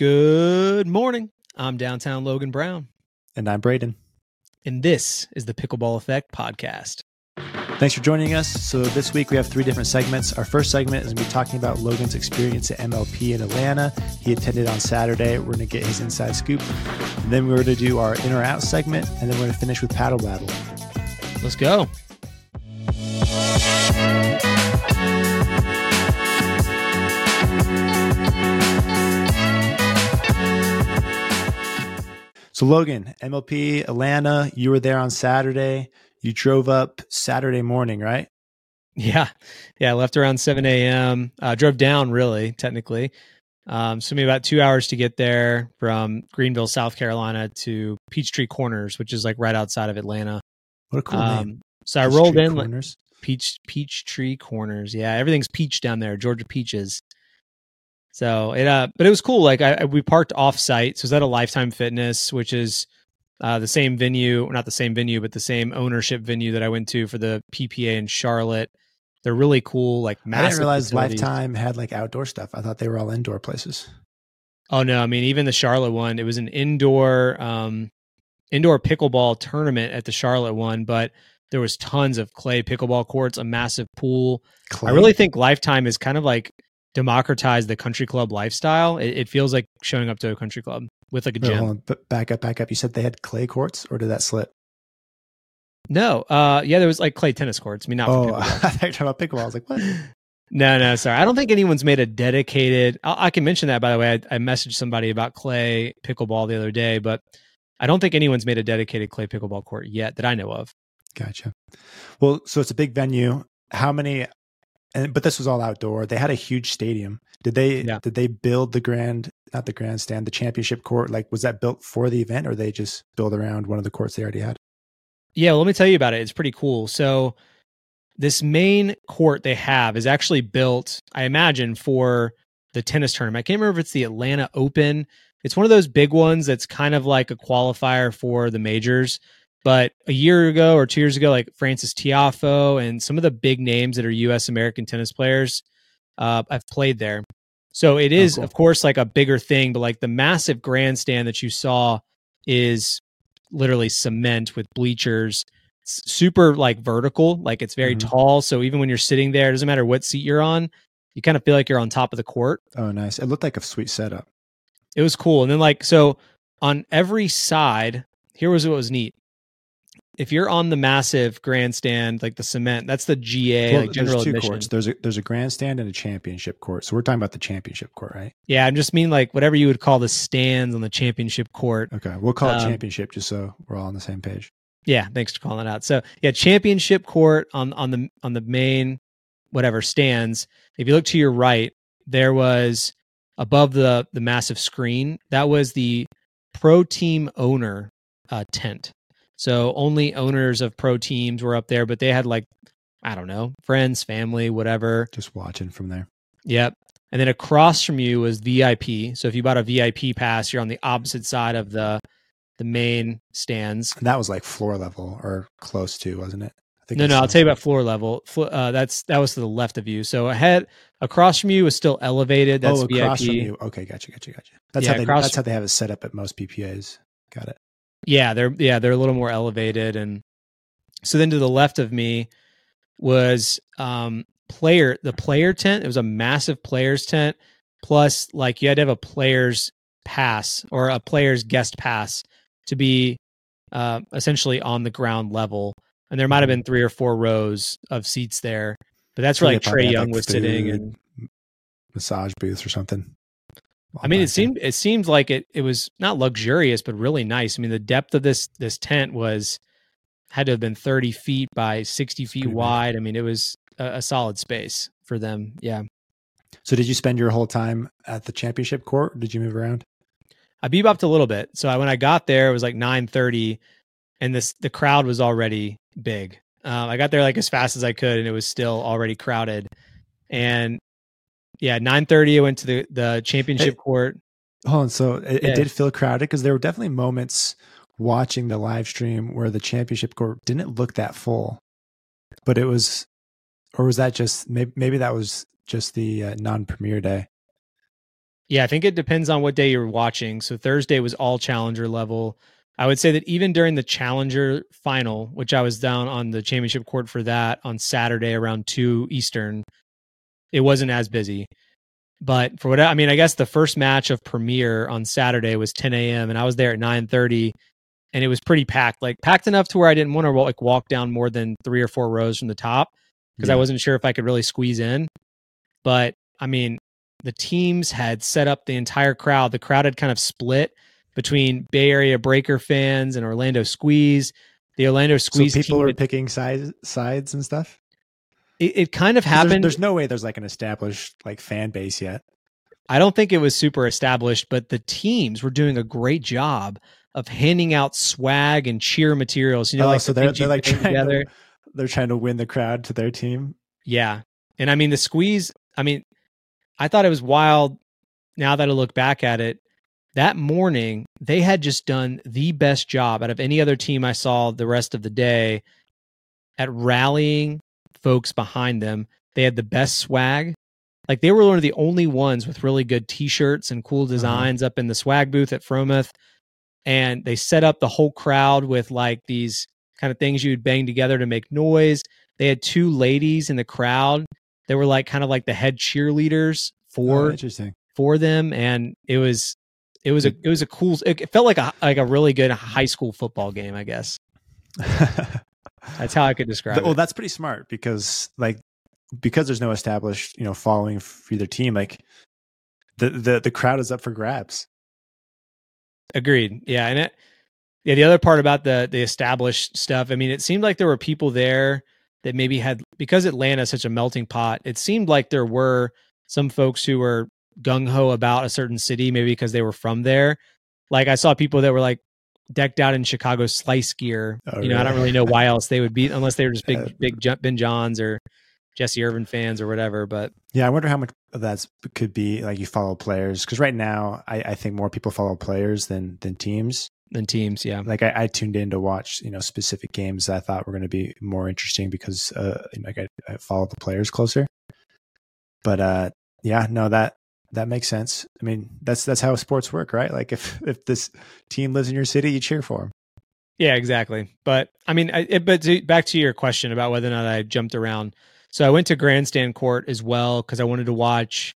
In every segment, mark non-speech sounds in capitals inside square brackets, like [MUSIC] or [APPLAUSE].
Good morning. I'm downtown Logan Brown, And I'm Braydon. and this is the Pickleball Effect podcast. Thanks for joining us. So, this week we have three different segments. Our first segment is going to be talking about Logan's experience at MLP in Atlanta. He attended on Saturday. We're going to get his inside scoop. And then we're going to do our in or out segment. And then we're going to finish with paddle battle. Let's go. So, Logan, MLP Atlanta, you were there on Saturday. You drove up Saturday morning, right? Yeah. Yeah. I left around 7 a.m. Uh, drove down, really, technically. Um, so, maybe about two hours to get there from Greenville, South Carolina to Peachtree Corners, which is like right outside of Atlanta. What a cool name. Um, so I rolled in like Corners. peach peach tree corners yeah everything's peach down there georgia peaches so it uh but it was cool like I, I we parked off site so it was at a lifetime fitness which is uh the same venue not the same venue but the same ownership venue that i went to for the ppa in charlotte they're really cool like I didn't realize facilities. Lifetime had like outdoor stuff. I thought they were all indoor places. Oh no, I mean even the Charlotte one, it was an indoor um indoor pickleball tournament at the Charlotte one, but there was tons of clay pickleball courts, a massive pool. Clay? I really think Lifetime is kind of like democratized the country club lifestyle. It, it feels like showing up to a country club with like a gym. on. Back up, back up. You said they had clay courts, or did that slip? No, uh yeah, there was like clay tennis courts. I mean not for Oh, [LAUGHS] I pickleball. thought you were talking about pickleball. I was like, what? [LAUGHS] No, no, sorry. I don't think anyone's made a dedicated. I, I can mention that by the way. I, I messaged somebody about clay pickleball the other day, but I don't think anyone's made a dedicated clay pickleball court yet that I know of. Gotcha. Well, so it's a big venue. How many? And but this was all outdoor. They had a huge stadium. Did they? Yeah. Did they build the grand? Not the grandstand, the championship court. Like, was that built for the event, or they just build around one of the courts they already had? Yeah, well, let me tell you about it. It's pretty cool. So, this main court they have is actually built, I imagine, for the tennis tournament. I can't remember if it's the Atlanta Open. It's one of those big ones that's kind of like a qualifier for the majors. But a year ago or two years ago, like Frances Tiafoe and some of the big names that are U.S. American tennis players, uh, I've played there. So it is, cool. of course, like a bigger thing. But like the massive grandstand that you saw is literally cement with bleachers s- super like vertical like it's very Mhm. tall so even when you're sitting there it doesn't matter what seat you're on you kind of feel like you're on top of the court Oh, nice. It looked like a sweet setup. it was cool and then like so on every side here was what was neat if you're on the massive grandstand like the cement that's the ga Well, like general there's two admission courts. There's a there's a grandstand and a championship court. So we're talking about the championship court, right? yeah I'm just mean like whatever you would call the stands on the championship court Okay, we'll call it Um, championship just so we're all on the same page. Yeah, thanks for calling it out. So yeah, championship court on on the on the main whatever stands. If you look to your right, there was above the the massive screen. That was the pro team owner uh, tent. So only owners of pro teams were up there, but they had like I don't know friends, family, whatever. Just watching from there. Yep. And then across from you was VIP. So if you bought a VIP pass, you're on the opposite side of the the main stands. And that was like floor level or close to, wasn't it? I No, no, I'll tell you about floor level. Flo- Uh, that's that was to the left of you. So ahead, across from you was still elevated. That's oh, VIP. across from you. Okay, gotcha, gotcha, gotcha. That's Yeah, how they that's how they have it set up at most PPAs. Got it. Yeah, they're yeah they're a little more elevated, and so then to the left of me was um player the player tent. It was a massive players tent. Plus, like you had to have a player's pass or a player's guest pass to be uh, essentially on the ground level. And there might have been three or four rows of seats there, but that's where like Trae Young was sitting and massage booths or something. I mean, it seemed it seemed like it it was not luxurious, but really nice. I mean, the depth of this this tent was had to have been thirty feet by sixty feet pretty big. wide. I mean, it was a, a solid space for them. Yeah, So did you spend your whole time at the championship court? Or did you move around? I bebopped a little bit. So I, when I got there, it was like nine thirty, and this the crowd was already big. Um, I got there like as fast as I could, and it was still already crowded. And yeah, nine thirty, I went to the the championship court. Hold on. So it, Yeah. it did feel crowded because there were definitely moments watching the live stream where the championship court didn't look that full, but it was, or was that just maybe maybe that was just the uh, non-premiere day? Yeah, I think it depends on what day you're watching. So Thursday was all challenger level. I would say that even during the challenger final, which I was down on the championship court for that on Saturday around 2 Eastern, it wasn't as busy. But for what I mean, I guess the first match of Premier on Saturday was 10 a.m. and I was there at 9:30, and it was pretty packed, like packed enough to where I didn't want to like walk down more than three or four rows from the top because Yeah. I wasn't sure if I could really squeeze in. But I mean, the teams had set up the entire crowd. The crowd had kind of split between Bay Area Breaker fans and Orlando Squeeze. The Orlando Squeeze so people were picking sides sides and stuff. It, it kind of happened. There's, no way there's like an established like fan base yet. I don't think it was super established, but the teams were doing a great job of handing out swag and cheer materials. You know, oh, like so the they're they're like trying together. to, they're trying to win the crowd to their team. Yeah. And I mean, the squeeze, I mean, I thought it was wild now that I look back at it. That morning, they had just done the best job out of any other team I saw the rest of the day at rallying folks behind them. They had the best swag. Like they were one of the only ones with really good t shirts and cool uh-huh. designs up in the swag booth at Fromuth. And they set up the whole crowd with like these kind of things you'd bang together to make noise. They had two ladies in the crowd that were like kind of like the head cheerleaders Oh, for interesting. for them, and it was it was a it was a cool. It felt like a like a really good high school football game. I guess [LAUGHS] that's how I could describe well, it. that's pretty smart because like because there's no established you know following for either team. Like the the the crowd is up for grabs. Agreed. Yeah, and it yeah the other part about the the established stuff. I mean, it seemed like there were people there that maybe had because Atlanta is such a melting pot. It seemed like there were some folks who were gung ho about a certain city, maybe because they were from there. Like I saw people that were like decked out in Chicago slice gear. Oh, you know, I don't really? really know why else they would be unless they were just big [LAUGHS] big Ben Johns or Jessie Irvine fans or whatever. But Yeah, I wonder how much of that could be like you follow players because right now I, I think more people follow players than than teams. Than teams, yeah, Like I, I tuned in to watch you know specific games that I thought were going to be more interesting because uh like I, I follow the players closer. But uh yeah, no that that makes sense. I mean that's that's how sports work, right? Like if if this team lives in your city, you cheer for them. Yeah, exactly. But I mean, I, it, but to, back to your question about whether or not I jumped around. So I went to Grandstand Court as well because I wanted to watch.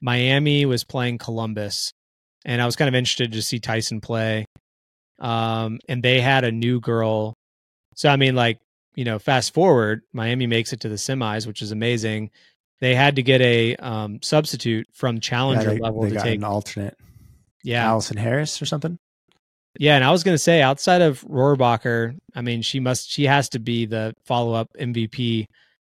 Miami was playing Columbus, and I was kind of interested to see Tyson play. Um, and they had a new girl. So I mean, like you know, fast forward, Miami makes it to the semis, which is amazing. They had to get a um, substitute from Yeah, challenger they, level they to got take. an alternate, Yeah, Allison Harris or something. Yeah, and I was going to say outside of Rohrabacher, I mean, she must she has to be the follow-up MVP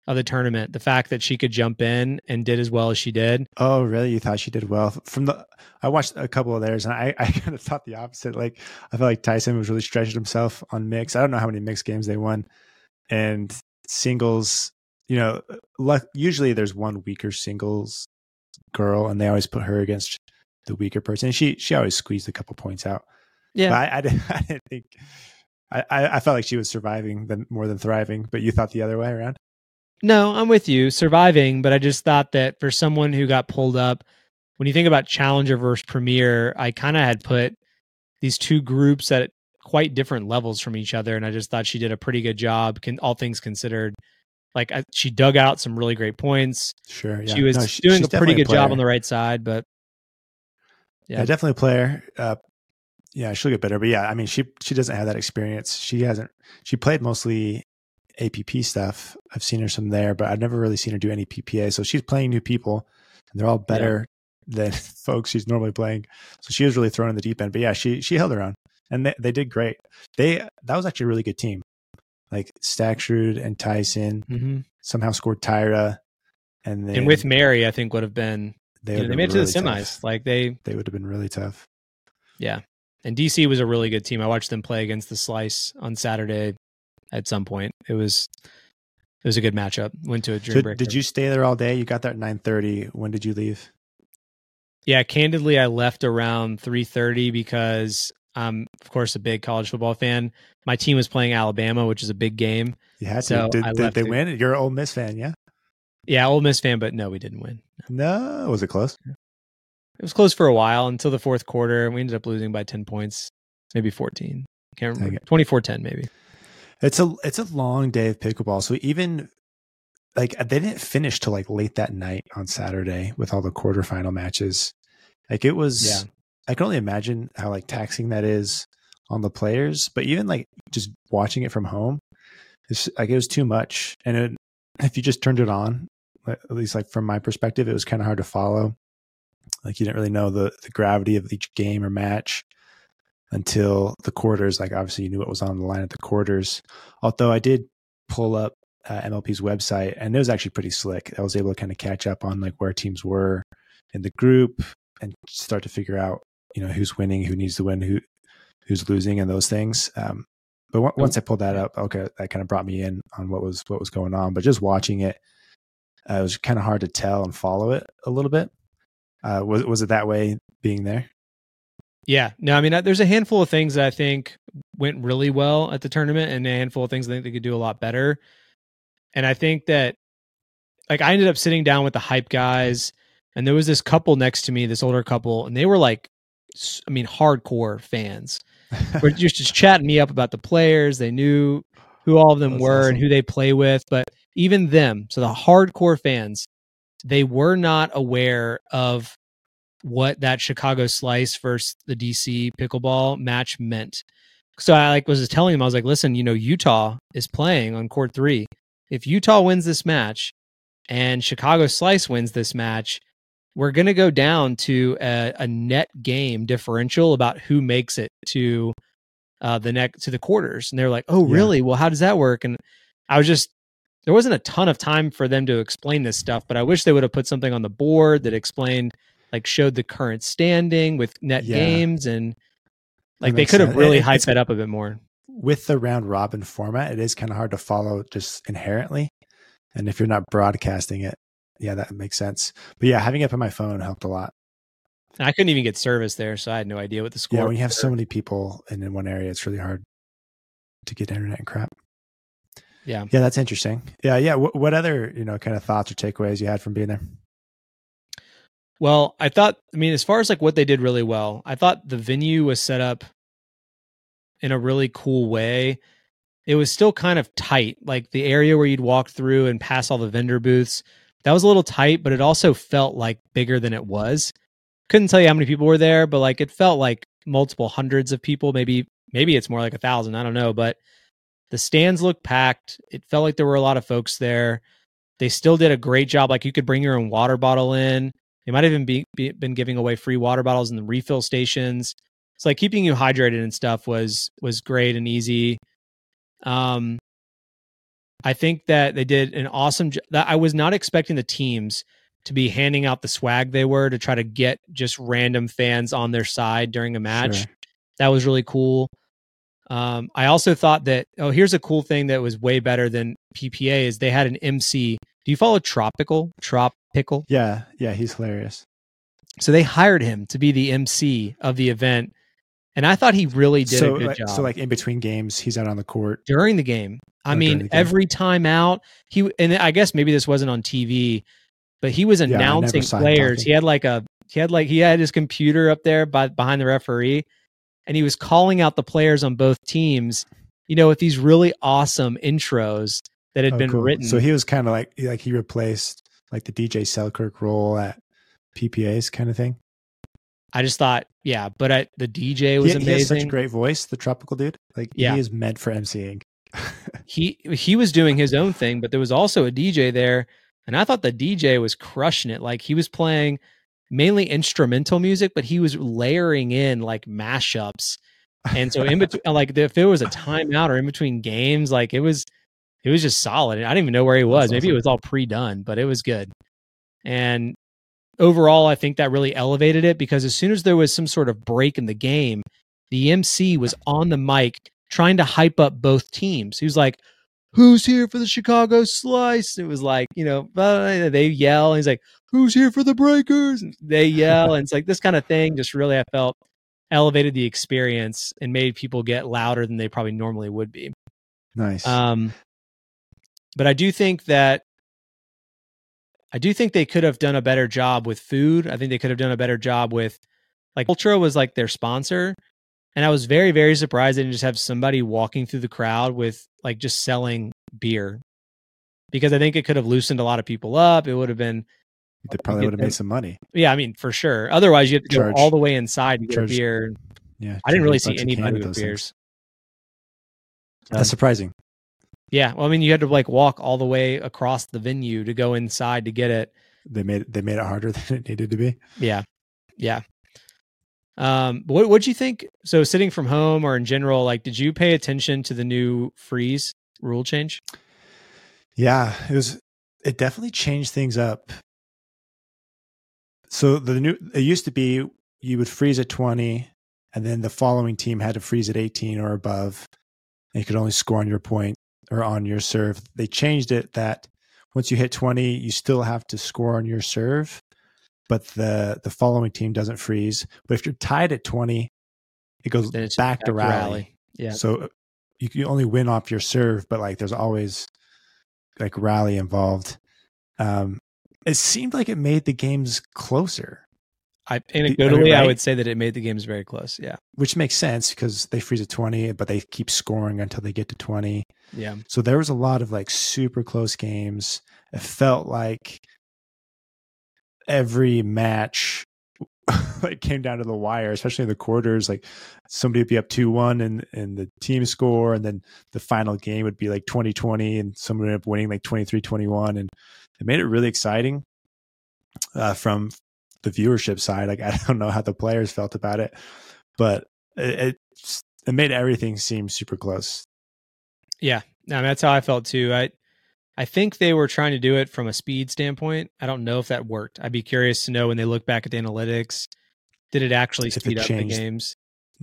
of the tournament. The fact that she could jump in and did as well as she did. Oh, really? You thought she did well from the? I watched a couple of theirs, and I, I [LAUGHS] kind of thought the opposite. Like I felt like Tyson was really stretching himself on mix. I don't know how many mixed games they won, and singles. You know, luck, usually there's one weaker singles girl, and they always put her against the weaker person. She she always squeezed a couple points out. Yeah. but I, I didn't. [LAUGHS] I didn't think. I, I I felt like she was surviving than more than thriving. But you thought the other way around. No, I'm with you, surviving, but I just thought that for someone who got pulled up, when you think about Challenger versus Premier, I kind of had put these two groups at quite different levels from each other, and I just thought she did a pretty good job, can, all things considered. Like I, she dug out some really great points. Sure, yeah. she was No, she- doing a pretty good job on the right side, but Yeah, Yeah. definitely a player. Uh, yeah, she'll get better. But yeah, I mean, she she doesn't have that experience. She hasn't. She played mostly APP stuff. I've seen her some there, but I've never really seen her do any PPA. So she's playing new people, and they're all better than [LAUGHS] folks she's normally playing. So she was really thrown in the deep end. But yeah, she she held her own, and they, they did great. They that was actually a really good team. Like Stackshrud and Tyson Mhm. somehow scored Tyra, and then and with Mary, I think would have been they, you know, they made it to the semis. tough. Like they, They would have been really tough. yeah. And DC was a really good team. I watched them play against the Slice on Saturday. At some point, it was it was a good matchup. Went to a dream So breaker. did you stay there all day? You got there at nine thirty. When did you leave? Yeah, candidly, I left around three thirty because I'm, of course, a big college football fan. My team was playing Alabama, which is a big game. Had So. Did, did they to- win? You're an Ole Miss fan, yeah? Yeah, Ole Miss fan, but no, we didn't win. No, was it close? it was close for a while until the fourth quarter, and we ended up losing by ten points, maybe fourteen. Can't remember. 24-10 maybe. It's a it's a long day of pickleball. So even like they didn't finish till like late that night on Saturday with all the quarterfinal matches. Like it was yeah. I can only imagine how like taxing that is on the players, but even like just watching it from home, it's like it was too much. And it, if you just turned it on, at least like from my perspective, it was kind of hard to follow. Like you didn't really know the the gravity of each game or match until the quarters. Like obviously you knew what was on the line at the quarters. Although I did pull up uh, MLP's website and it was actually pretty slick. I was able to kind of catch up on like where teams were in the group and start to figure out you know who's winning, who needs to win, who who's losing, and those things. Um, but w- once I pulled that up, okay, that kind of brought me in on what was what was going on. But just watching it, uh, it was kind of hard to tell and follow it a little bit. Uh, was was it that way being there? Yeah, no, I mean, there's a handful of things that I think went really well at the tournament, and a handful of things I think they could do a lot better. And I think that, like, I ended up sitting down with the hype guys, and there was this couple next to me, this older couple, and they were like, I mean, hardcore fans. were just just chatting me up about the players. They knew who all of them That's were awesome. and who they play with, but even them, so the hardcore fans, they were not aware of what that Chicago slice versus the DC pickleball match meant. So I like was telling them, I was like, listen, you know, Utah is playing on court three. If Utah wins this match and Chicago Slice wins this match, we're going to go down to a, a, net game differential about who makes it to uh, the next to the quarters. And they're like, "Oh, really? Yeah. Well, how does that work?" And I was just there wasn't a ton of time for them to explain this stuff, but I wish they would have put something on the board that explained like showed the current standing with net yeah. games and like they could have really it, hyped that up a bit more. With the round robin format, it is kind of hard to follow just inherently. And if you're not broadcasting it, yeah, that makes sense. But yeah, having it on my phone helped a lot. I couldn't even get service there, so I had no idea what the score. Yeah, when you have so many people in, in one area, it's really hard to get internet and crap. Yeah, yeah, that's interesting. Yeah, yeah. What, what other you know kind of thoughts or takeaways you had from being there? Well, I thought. I mean, as far as like what they did really well, I thought the venue was set up in a really cool way. It was still kind of tight, like the area where you'd walk through and pass all the vendor booths that was a little tight, but it also felt like bigger than it was. Couldn't tell you how many people were there, but like it felt like multiple hundreds of people. Maybe maybe it's more like a thousand. I don't know, but the stands looked packed. It felt like there were a lot of folks there. They still did a great job. Like you could bring your own water bottle in. They might even be, be, been giving away free water bottles in the refill stations. It's like keeping you hydrated and stuff was was great and easy. Um, I think that they did an awesome job. I was not expecting the teams to be handing out the swag they were to try to get just random fans on their side during a match. Sure. That was really cool. Um, I also thought that oh, here's a cool thing that was way better than PPA is they had an MC. Do you follow Tropical? Tropical? Yeah, yeah, he's hilarious. So they hired him to be the MC of the event, and I thought he really did so, a good like, job. So like in between games, he's out on the court during the game. I oh, mean, every time out, he and I guess maybe this wasn't on TV, but he was announcing yeah, players. He had like a he had like he had his computer up there by behind the referee, and he was calling out the players on both teams. You know, with these really awesome intros that had oh, been cool. written. So he was kind of like like he replaced like the DJ Selkirk role at PPA's kind of thing. I just thought, yeah, but I, the DJ was he, amazing. He has such a great voice, the tropical dude. Like, yeah. he is meant for MCing [LAUGHS] he he was doing his own thing, but there was also a DJ there, and I thought the DJ was crushing it. Like he was playing mainly instrumental music, but he was layering in like mashups. And so in [LAUGHS] between, like if there was a timeout or in between games, like it was, it was just solid. I didn't even know where he was. Maybe it was all pre-done, but it was good. And overall, I think that really elevated it because as soon as there was some sort of break in the game, the MC was on the mic trying to hype up both teams. He was like, Who's here for the Chicago Slice? It was like, you know, they yell. And he's like, Who's here for the Breakers? And they yell. and it's like this kind of thing just really, I felt, elevated the experience and made people get louder than they probably normally would be. Nice. Um, but I do think that I do think they could have done a better job with food. I think they could have done a better job with like Ultra was like their sponsor. And I was very, very surprised they didn't just have somebody walking through the crowd with like just selling beer. Because I think it could have loosened a lot of people up. It would have been They probably would have made uh, some money. yeah, I mean, for sure. Otherwise you have to Charge- go all the way inside to get charge- a beer. Yeah. I didn't really see bucks a can anybody with things. beers. That's um, surprising. Yeah. Well, I mean, you had to like walk all the way across the venue to go inside to get it. They made they made it harder [LAUGHS] than it needed to be. Yeah. Yeah. Um, what what'd you think? So sitting from home or in general, like did you pay attention to the new freeze rule change? Yeah, it was. It definitely changed things up. So the new it used to be you would freeze at twenty, and then the following team had to freeze at eighteen or above, and you could only score on your point or on your serve. They changed it that once you hit twenty, you still have to score on your serve, but the the following team doesn't freeze. But if you're tied at twenty, it goes it's back, to rally. Yeah. So uh, you can only win off your serve, but like there's always like rally involved. Um, it seemed like it made the games closer, I anecdotally I would say that it made the games very close. Yeah. which makes sense because they freeze at 20, but they keep scoring until they get to 20. Yeah. So there was a lot of like super close games. It felt like every match [LAUGHS] like came down to the wire, especially in the quarters. Like somebody would be up two one and and the team score, and then the final game would be like 20-20 and someone would end up winning like 23-21. And it made it really exciting uh, from the viewership side. Like [LAUGHS] I don't know how the players felt about it, but it it, it made everything seem super close. Yeah. No, I mean, that's how I felt too. I I think they were trying to do it from a speed standpoint. I don't know if that worked. I'd be curious to know when they look back at the analytics, did it actually If it speed up the games?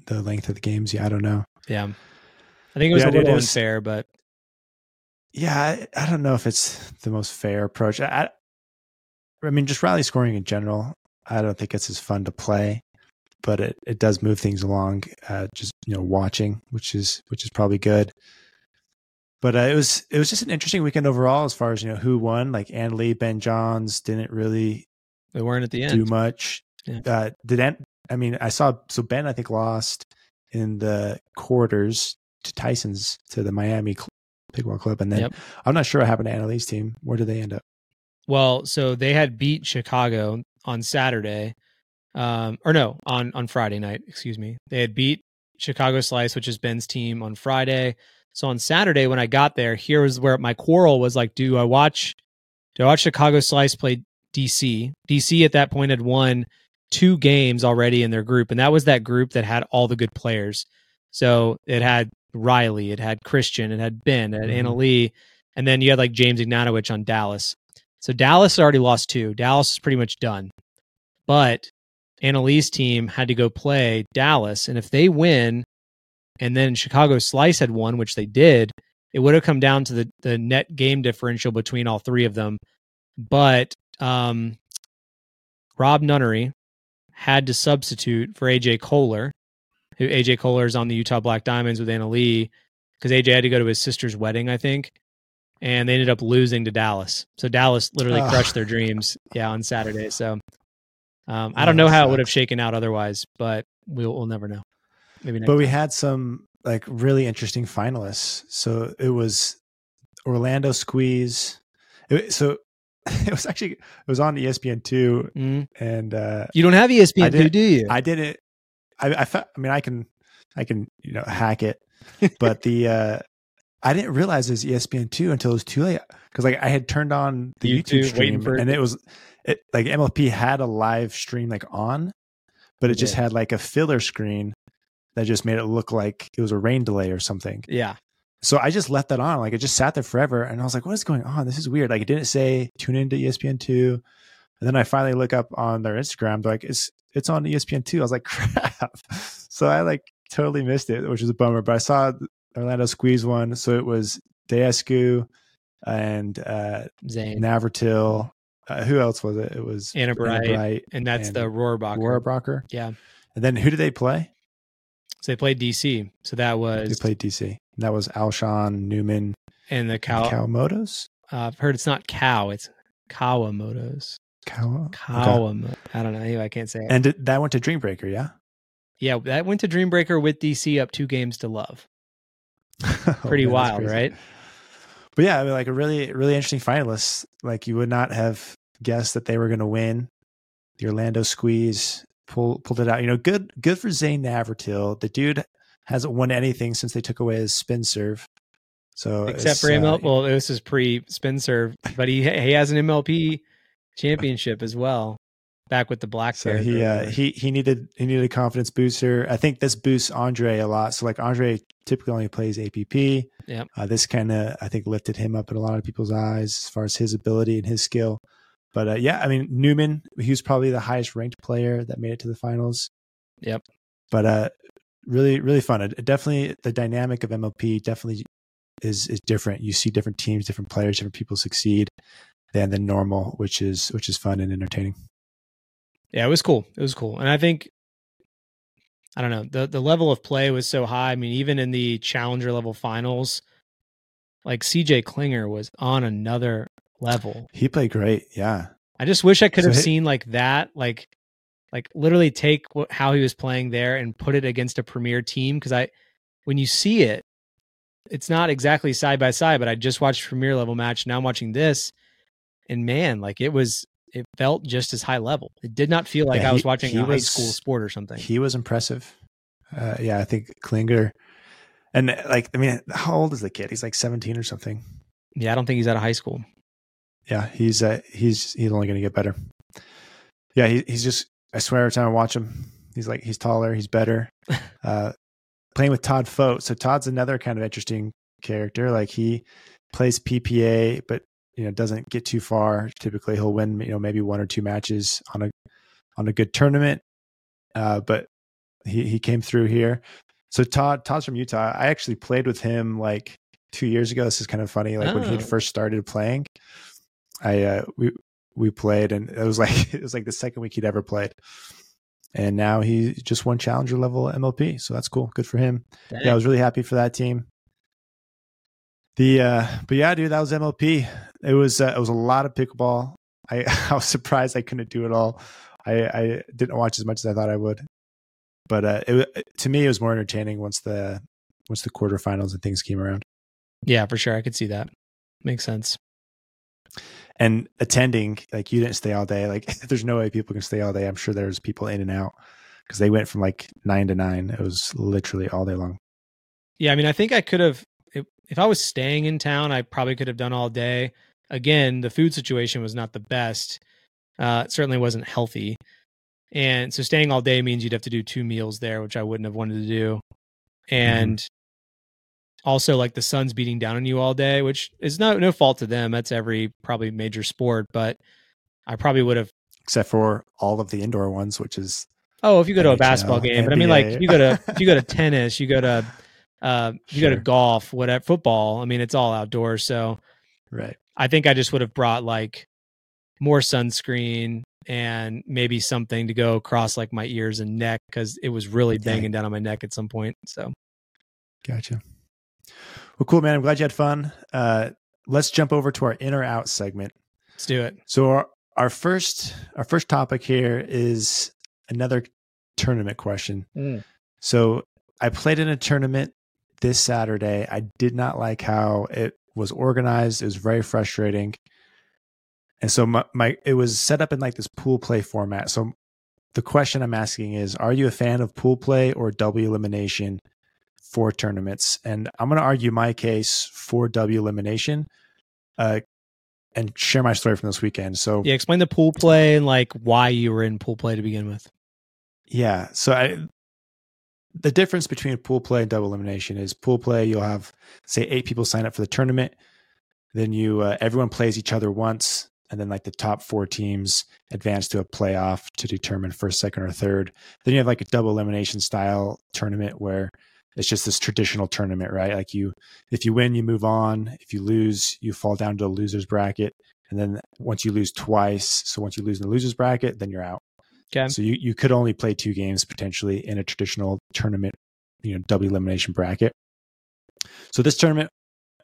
The length of the games, yeah, I don't know. Yeah. I think it was Yeah, a little unfair, but Yeah, I, I don't know if it's the most fair approach. I, I mean, just rally scoring in general, I don't think it's as fun to play, but it, it does move things along. Uh, just you know, watching, which is which is probably good. But uh, it was it was just an interesting weekend overall as far as you know who won. Like Anna Leigh, Ben Johns didn't really they weren't at the end. do much. Yeah. Uh, did Ant, I mean I saw so Ben I think lost in the quarters to Tyson's to the Miami Cl- Pickleball Club, and then Yep. I'm not sure what happened to Anna Leigh's team. Where did they end up? Well, so they had beat Chicago on Saturday, um, or no, on on Friday night. Excuse me. They had beat Chicago Slice, which is Ben's team, on Friday. So on Saturday when I got there, here was where my quarrel was like, do I watch? Do I watch Chicago Slice play DC? DC at that point had won two games already in their group, and that was that group that had all the good players. So it had Riley, it had Christian, it had Ben, it had Mhm. Anna Leigh, and then you had like James Ignatowich on Dallas. So Dallas already lost two. Dallas is pretty much done. But Anna Leigh's team had to go play Dallas. And if they win, and then Chicago Slice had won, which they did, it would have come down to the, the net game differential between all three of them. But um, Rob Nunnery had to substitute for AJ Koller, who AJ Koller is on the Utah Black Diamonds with Anna Leigh, because AJ had to go to his sister's wedding, I think. And they ended up losing to Dallas. So Dallas literally Ah. crushed their dreams, yeah, on Saturday. So um, I don't know how it would have shaken out otherwise, but we'll we'll never know. Maybe next But we had some like really interesting finalists. So it was Orlando Squeeze. It, so [LAUGHS] it was actually it was on ESPN two, Mhm. and uh, You don't have ESPN did- two, do you? I didn't. I I, fe- I mean I can I can you know hack it, but the uh I didn't realize it was ESPN two until it was too late because like I had turned on the YouTube, YouTube, stream for and it was it like MLP had a live stream like on, but it It just had like a filler screen that just made it look like it was a rain delay or something. yeah. So I just left that on. Like it just sat there forever. And I was like, what is going on? This is weird. Like it didn't say tune into E ESPN2. And then I finally look up on their Instagram. They're like, it's it's on E ESPN2. I was like, [LAUGHS] crap. So I like totally missed it, which is a bummer. But I saw Orlando Squeeze one. So it was Daescu and uh Zane. Navratil. Uh, who else was it? It was Anna Bright, Bright and that's and the Rohrabacher. Rohrabacher. Yeah. And then who did they play? So they played DC. So that was They played DC. And that was Alshon Newman and the cow. Kawamoto's. Uh, I've heard it's not cow. It's Kawamoto's. Kawa. okay. Kawamoto. I don't know. Anyway, I can't say it. And that went to Dreambreaker, yeah. yeah, that went to Dreambreaker with DC up two games to love. [LAUGHS] Oh, Pretty man, wild, right? But yeah, I mean, like a really, really interesting finalist. Like you would not have guessed that they were going to win. The Orlando squeeze pull, pulled it out. You know, good, good for Zane Navratil. The dude hasn't won anything since they took away his spin serve. So Except for ML. uh, well, this is pre spin serve, but he he has an MLP championship as well. Back with the black so he uh, he he needed he needed a confidence booster. I think this boosts Andre a lot. So like Andre typically only plays APP. Yep. Uh, this kind of I think lifted him up in a lot of people's eyes as far as his ability and his skill. But uh, yeah, I mean Newman, he was probably the highest ranked player that made it to the finals. Yep. But uh, really really fun. It definitely the dynamic of MLP definitely is is different. You see different teams, different players, different people succeed than the normal, which is which is fun and entertaining. Yeah, it was cool. It was cool. And I think I don't know, the the level of play was so high. I mean, even in the challenger level finals, like CJ Klinger was on another level. He played great. Yeah. I just wish I could So have hi- seen like that, like like literally take what, how he was playing there and put it against a premier team because I when you see it it's not exactly side by side, but I just watched premier level match. Now I'm watching this and man, like it was it felt just as high level. It did not feel like Yeah, I was he- watching he a high school sport or something. He was impressive. Uh, yeah, I think Klinger, and uh, like, I mean, how old is the kid? He's like 17 or something. yeah, I don't think he's out of high school. Yeah, he's uh, he's he's only going to get better. Yeah, he, he's just. I swear, every time I watch him, he's like he's taller, he's better. [LAUGHS] Uh, playing with Todd Fote, so Todd's another kind of interesting character. Like he plays PPA, but you know doesn't get too far. Typically, he'll win you know maybe one or two matches on a on a good tournament. Uh, but he he came through here. So Todd Todd's from Utah. I actually played with him like two years ago. This is kind of funny. Like when he Oh. first started playing, I uh, we we played, and it was [LAUGHS] like it was like the second week he'd ever played. And now he just won challenger level MLP, so that's cool. Good for him. Yeah, I was really happy for that team. The uh but yeah, dude, that was MLP. It was uh, it was a lot of pickleball. I [LAUGHS] I was surprised I couldn't do it all. I I didn't watch as much as I thought I would. But uh it, to me it was more entertaining once the once the quarterfinals and things came around. yeah, for sure. I could see that. Makes sense. And attending, like you didn't stay all day. Like [LAUGHS] there's no way people can stay all day. I'm sure there's people in and out because they went from like nine to nine. It was literally all day long. Yeah, I mean, I think I could have if, if I was staying in town, I probably could have done all day. Again, the food situation was not the best. Uh, it certainly wasn't healthy, and so staying all day means you'd have to do two meals there, which I wouldn't have wanted to do. And also, like the sun's beating down on you all day, which is no no fault to them. That's every probably major sport, but I probably would have. Except for all of the indoor ones, which is Oh, if you go to a basketball game, but I mean, like if you go to if you go to [LAUGHS] tennis, you go to uh, you go to Sure. golf, whatever, football. I mean, it's all outdoors. So right. I think I just would have brought like more sunscreen and maybe something to go across like my ears and neck because it was really Dang. banging down on my neck at some point. So Gotcha. Well, cool, man. I'm glad you had fun. Uh, let's jump over to our in or out segment. let's do it. So our, our first our first topic here is another tournament question. So I played in a tournament this Saturday. I did not like how it was organized. It was very frustrating. And so my, my it was set up in like this pool play format. So the question I'm asking is are you a fan of pool play or W elimination for tournaments? And I'm going to argue my case for W elimination uh and share my story from this weekend. So Yeah, explain the pool play and like why you were in pool play to begin with. Yeah. So I, the difference between pool play and double elimination is pool play. You'll have say eight people sign up for the tournament. Then you uh, everyone plays each other once, and then like the top four teams advance to a playoff to determine first, second, or third. Then you have like a double elimination style tournament where it's just this traditional tournament, right? Like you, if you win, you move on. If you lose, you fall down to a losers bracket. And then once you lose twice, so once you lose in the losers bracket, then you're out. Okay. So you, you could only play two games potentially in a traditional tournament, you know, double elimination bracket. So this tournament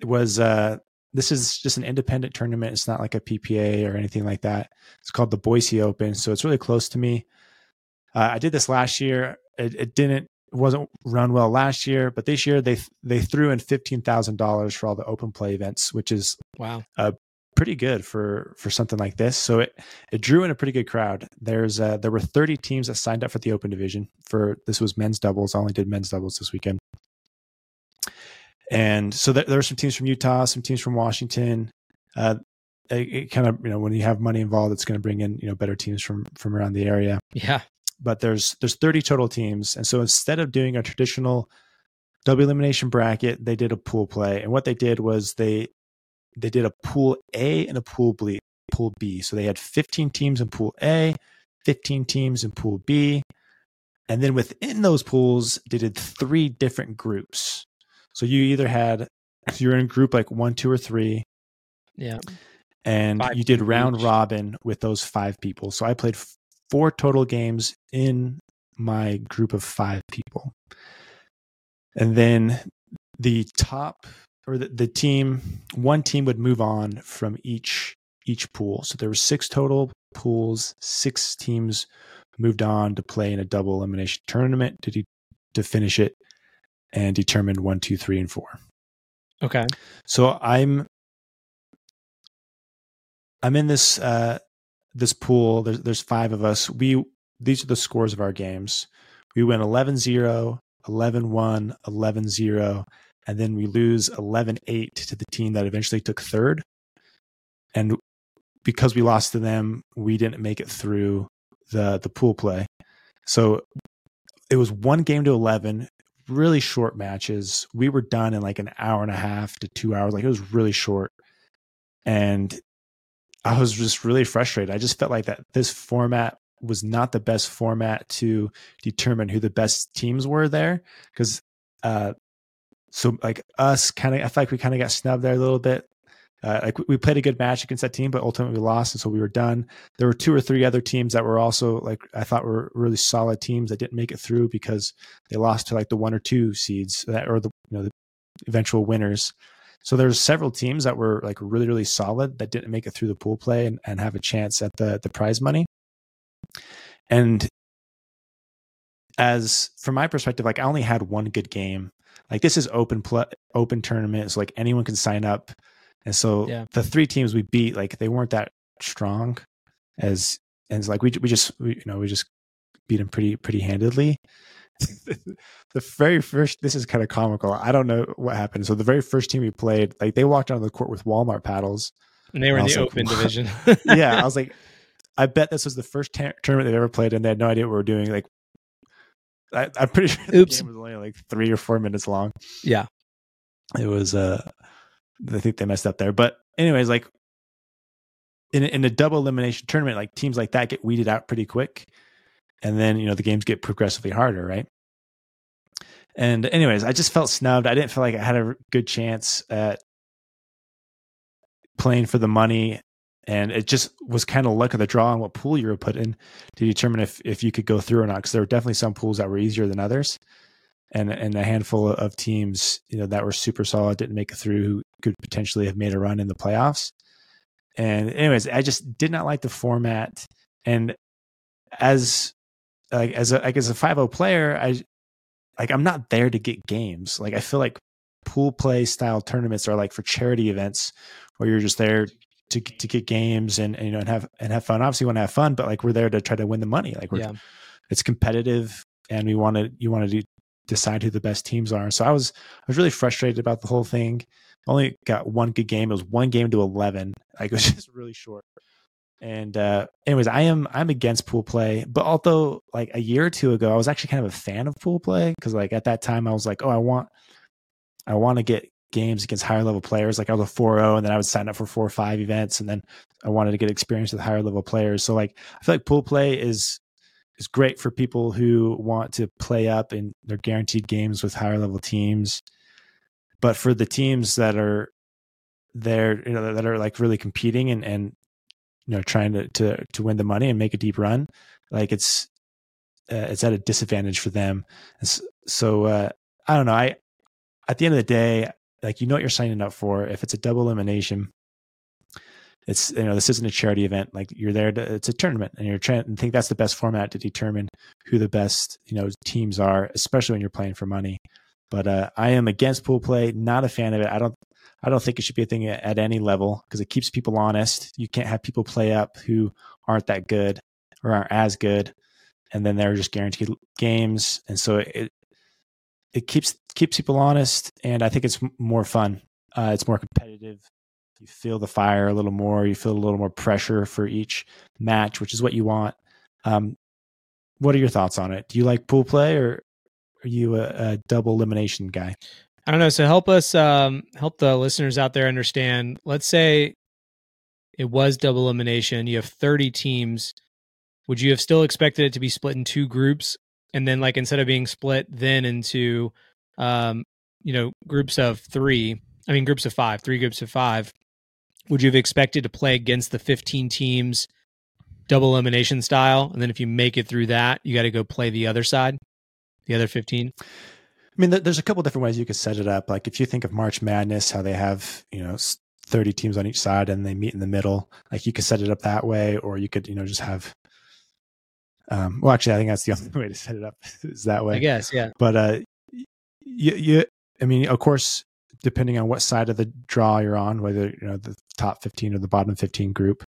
was uh this is just an independent tournament. It's not like a PPA or anything like that. It's called the Boise Open, so it's really close to me. Uh, I did this last year. It, it didn't it wasn't run well last year, but this year they they threw in fifteen thousand dollars for all the open play events, which is wow, uh, pretty good for for something like this. So it it drew in a pretty good crowd. There's uh, there were thirty teams that signed up for the open division for this was men's doubles. I only did men's doubles this weekend, and so there, there were some teams from Utah, some teams from Washington. Uh, it, it kind of you know when you have money involved, it's going to bring in you know better teams from from around the area. Yeah, but there's there's 30 total teams and so instead of doing a traditional double elimination bracket they did a pool play and what they did was they they did a pool a and a pool b pool b. So they had 15 teams in pool a 15 teams in pool b. And then within those pools they did three different groups. So you either had if you're in group like one two or three yeah. and five you did round each. robin with those five people. So i played four total games in my group of five people. And then the top or the, the team, one team would move on from each each pool. So there were six total pools, six teams moved on to play in a double elimination tournament to de- to finish it and determine one, two, three, and four. Okay. So I'm I'm in this uh this pool. There's there's five of us. We these are the scores of our games. We win 11-0, 11-1, 11-0, and then we lose 11-8 to the team that eventually took third. And because we lost to them, we didn't make it through the the pool play. So it was one game to 11, really short matches. We were done in like an hour and a half to 2 hours. Like it was really short. And I was just really frustrated. I just felt like that this format was not the best format to determine who the best teams were there because uh so like us kind of I feel like we kind of got snubbed there a little bit. Uh, like we played a good match against that team, but ultimately we lost, and so we were done. There were two or three other teams that were also like I thought were really solid teams that didn't make it through because they lost to like the one or two seeds that or the you know the eventual winners. So there's several teams that were like really, really solid that didn't make it through the pool play and, and have a chance at the the prize money. And as from my perspective, like I only had one good game. Like this is open open tournament, so like anyone can sign up. And so yeah. the three teams we beat, like they weren't that strong as and like we we just we, you know we just beat them pretty pretty handedly. [LAUGHS] the very first this is kind of comical i don't know what happened so the very first team we played like they walked on the court with walmart paddles and they were in the like, open division yeah i [LAUGHS] was like i bet this was the first tournament they've ever played and they had no idea what we were doing like I, am pretty [LAUGHS] sure the Oops. game was only like three or four minutes long. Yeah. It was uh i think they messed up there. But anyways like in, in a double elimination tournament like teams like that get weeded out pretty quick. And then you know the games get progressively harder right? And anyways i just felt snubbed. I didn't feel like i had a good chance at playing for the money and it just was kind of luck of the draw on what pool you were put in to determine if if you could go through or not because there were definitely some pools that were easier than others. And and a handful of teams you know that were super solid didn't make it through who could potentially have made a run in the playoffs. And anyways i just did not like the format. And as like as a like as a 5 player, I like I'm not there to get games. Like I feel like pool play style tournaments are like for charity events where you're just there to to get games and, and you know and have and have fun. Obviously, want to have fun, but like we're there to try to win the money. Like we're yeah. it's competitive, and we want to you want to decide who the best teams are. So I was I was really frustrated about the whole thing. Only got one good game. It was one game to eleven. Like it was [LAUGHS] just really short. And uh, anyways, I am I'm against pool play, but although like a year or two ago, I was actually kind of a fan of pool play because like at that time I was like, oh, I want I want to get games against higher level players. Like I was a 4-0 and then I would sign up for four or five events and then I wanted to get experience with higher level players. So like I feel like pool play is is great for people who want to play up and they're guaranteed games with higher level teams. But for the teams that are there, you know, that are like really competing and, and you know trying to to to win the money and make a deep run like it's uh, it's at a disadvantage for them so uh, i don't know i at the end of the day like you know what you're signing up for. If it's a double elimination, it's you know this isn't a charity event. Like you're there to it's a tournament, and you're trying and think that's the best format to determine who the best you know teams are, especially when you're playing for money. But uh, I am against pool play. Not a fan of it. I don't. I don't think it should be a thing at, at any level because it keeps people honest. You can't have people play up who aren't that good or aren't as good, and then they're just guaranteed games. And so it it keeps keeps people honest, and I think it's more fun. Uh, it's more competitive. You feel the fire a little more. You feel a little more pressure for each match, which is what you want. Um, what are your thoughts on it? Do you like pool play, or are you a, a double elimination guy? I don't know. So help us um, help the listeners out there understand. Let's say it was double elimination. You have 30 teams. Would you have still expected it to be split in two groups? And then, like, instead of being split then into, um, you know, groups of three, I mean, groups of five, three groups of five, would you have expected to play against the 15 teams double elimination style? And then if you make it through that, you got to go play the other side, the other 15? I mean, there's a couple different ways you could set it up. Like if you think of March Madness, how they have, you know, 30 teams on each side and they meet in the middle. Like you could set it up that way, or you could, you know, just have. Um, well, actually, I think that's the [LAUGHS] only way to set it up [LAUGHS] is that way. I guess, yeah. But uh, you, you, I mean, of course, depending on what side of the draw you're on, whether you know the top 15 or the bottom 15 group,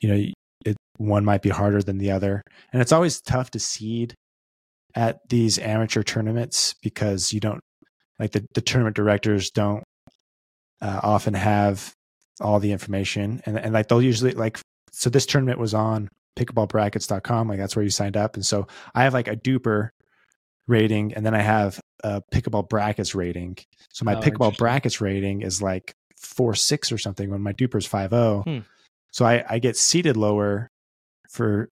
you know, it, one might be harder than the other, and it's always tough to seed at these amateur tournaments because you don't like the, the tournament directors don't uh, often have all the information and, and like they'll usually like so this tournament was on pickleballbrackets.com like that's where you signed up and so i have like a DUPR rating and then i have a pickleball brackets rating so my oh, pickleball brackets rating is like four six or something when my DUPR is five oh hmm. so I, I get seated lower for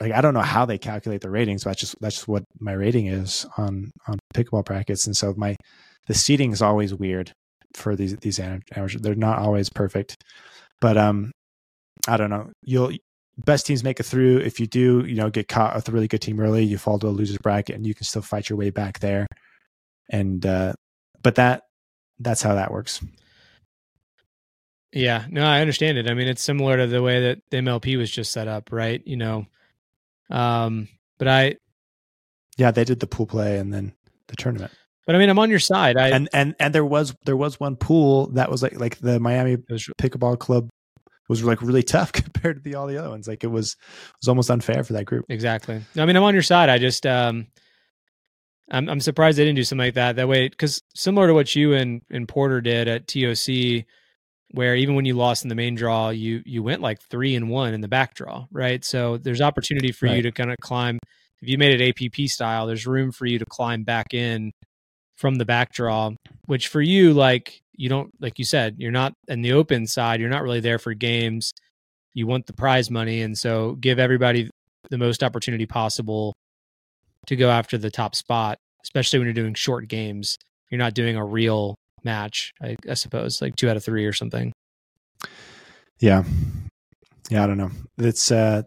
like I don't know how they calculate the ratings, but that's just that's just what my rating is on on pickleball brackets. And so my the seating is always weird for these these amateurs. They're not always perfect, but um, I don't know. You'll best teams make it through. If you do, you know, get caught with a really good team early, you fall to a loser's bracket, and you can still fight your way back there. And uh, but that that's how that works. Yeah, no, I understand it. I mean, it's similar to the way that the MLP was just set up, right? You know, um, but I, yeah, they did the pool play and then the tournament. But I mean, I'm on your side. I and and and there was there was one pool that was like like the Miami Pickleball Club was like really tough [LAUGHS] compared to the all the other ones. Like it was it was almost unfair for that group. Exactly. I mean, I'm on your side. I just um, I'm I'm surprised they didn't do something like that. That way, because similar to what you and and Porter did at TOC, where even when you lost in the main draw, you you went like three and one in the back draw, right? So there's opportunity for right. you to kind of climb. If you made it APP style, there's room for you to climb back in from the back draw, which for you, like you don't, like you said, you're not in the open side, you're not really there for games. You want the prize money. And so give everybody the most opportunity possible to go after the top spot, especially when you're doing short games. You're not doing a real match, I, I suppose, like two out of three or something. Yeah. Yeah, I don't know. It's uh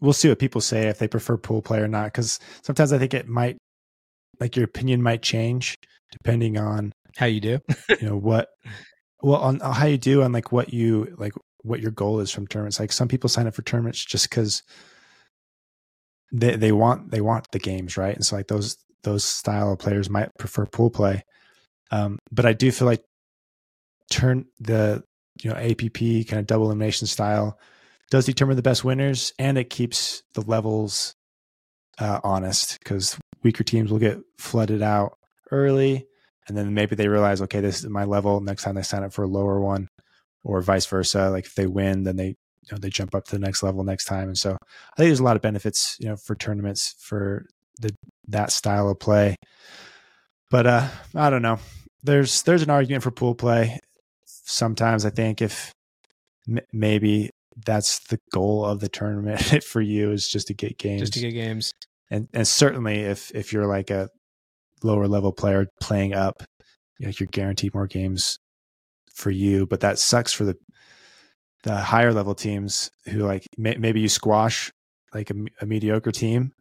we'll see what people say if they prefer pool play or not because sometimes i think it might like your opinion might change depending on how you do? You know what well on, how you do on like what you like what your goal is from tournaments. Like some people sign up for tournaments just because they they want they want the games right? And so like those those style of players might prefer pool play. Um but i do feel like turn the you know app kind of double elimination style does determine the best winners and it keeps the levels uh, honest because weaker teams will get flooded out early and then maybe they realize okay this is my level. Next time they sign up for a lower one or vice versa like if they win then they you know they jump up to the next level next time. And so i think there's a lot of benefits you know for tournaments for the that style of play. But uh i don't know. There's there's an argument for pool play sometimes i think if m- maybe that's the goal of the tournament [LAUGHS] for you is just to get games just to get games. And and certainly if if you're like a lower level player playing up you know you're guaranteed more games for you but that sucks for the the higher level teams who like may, maybe you squash like a, a mediocre team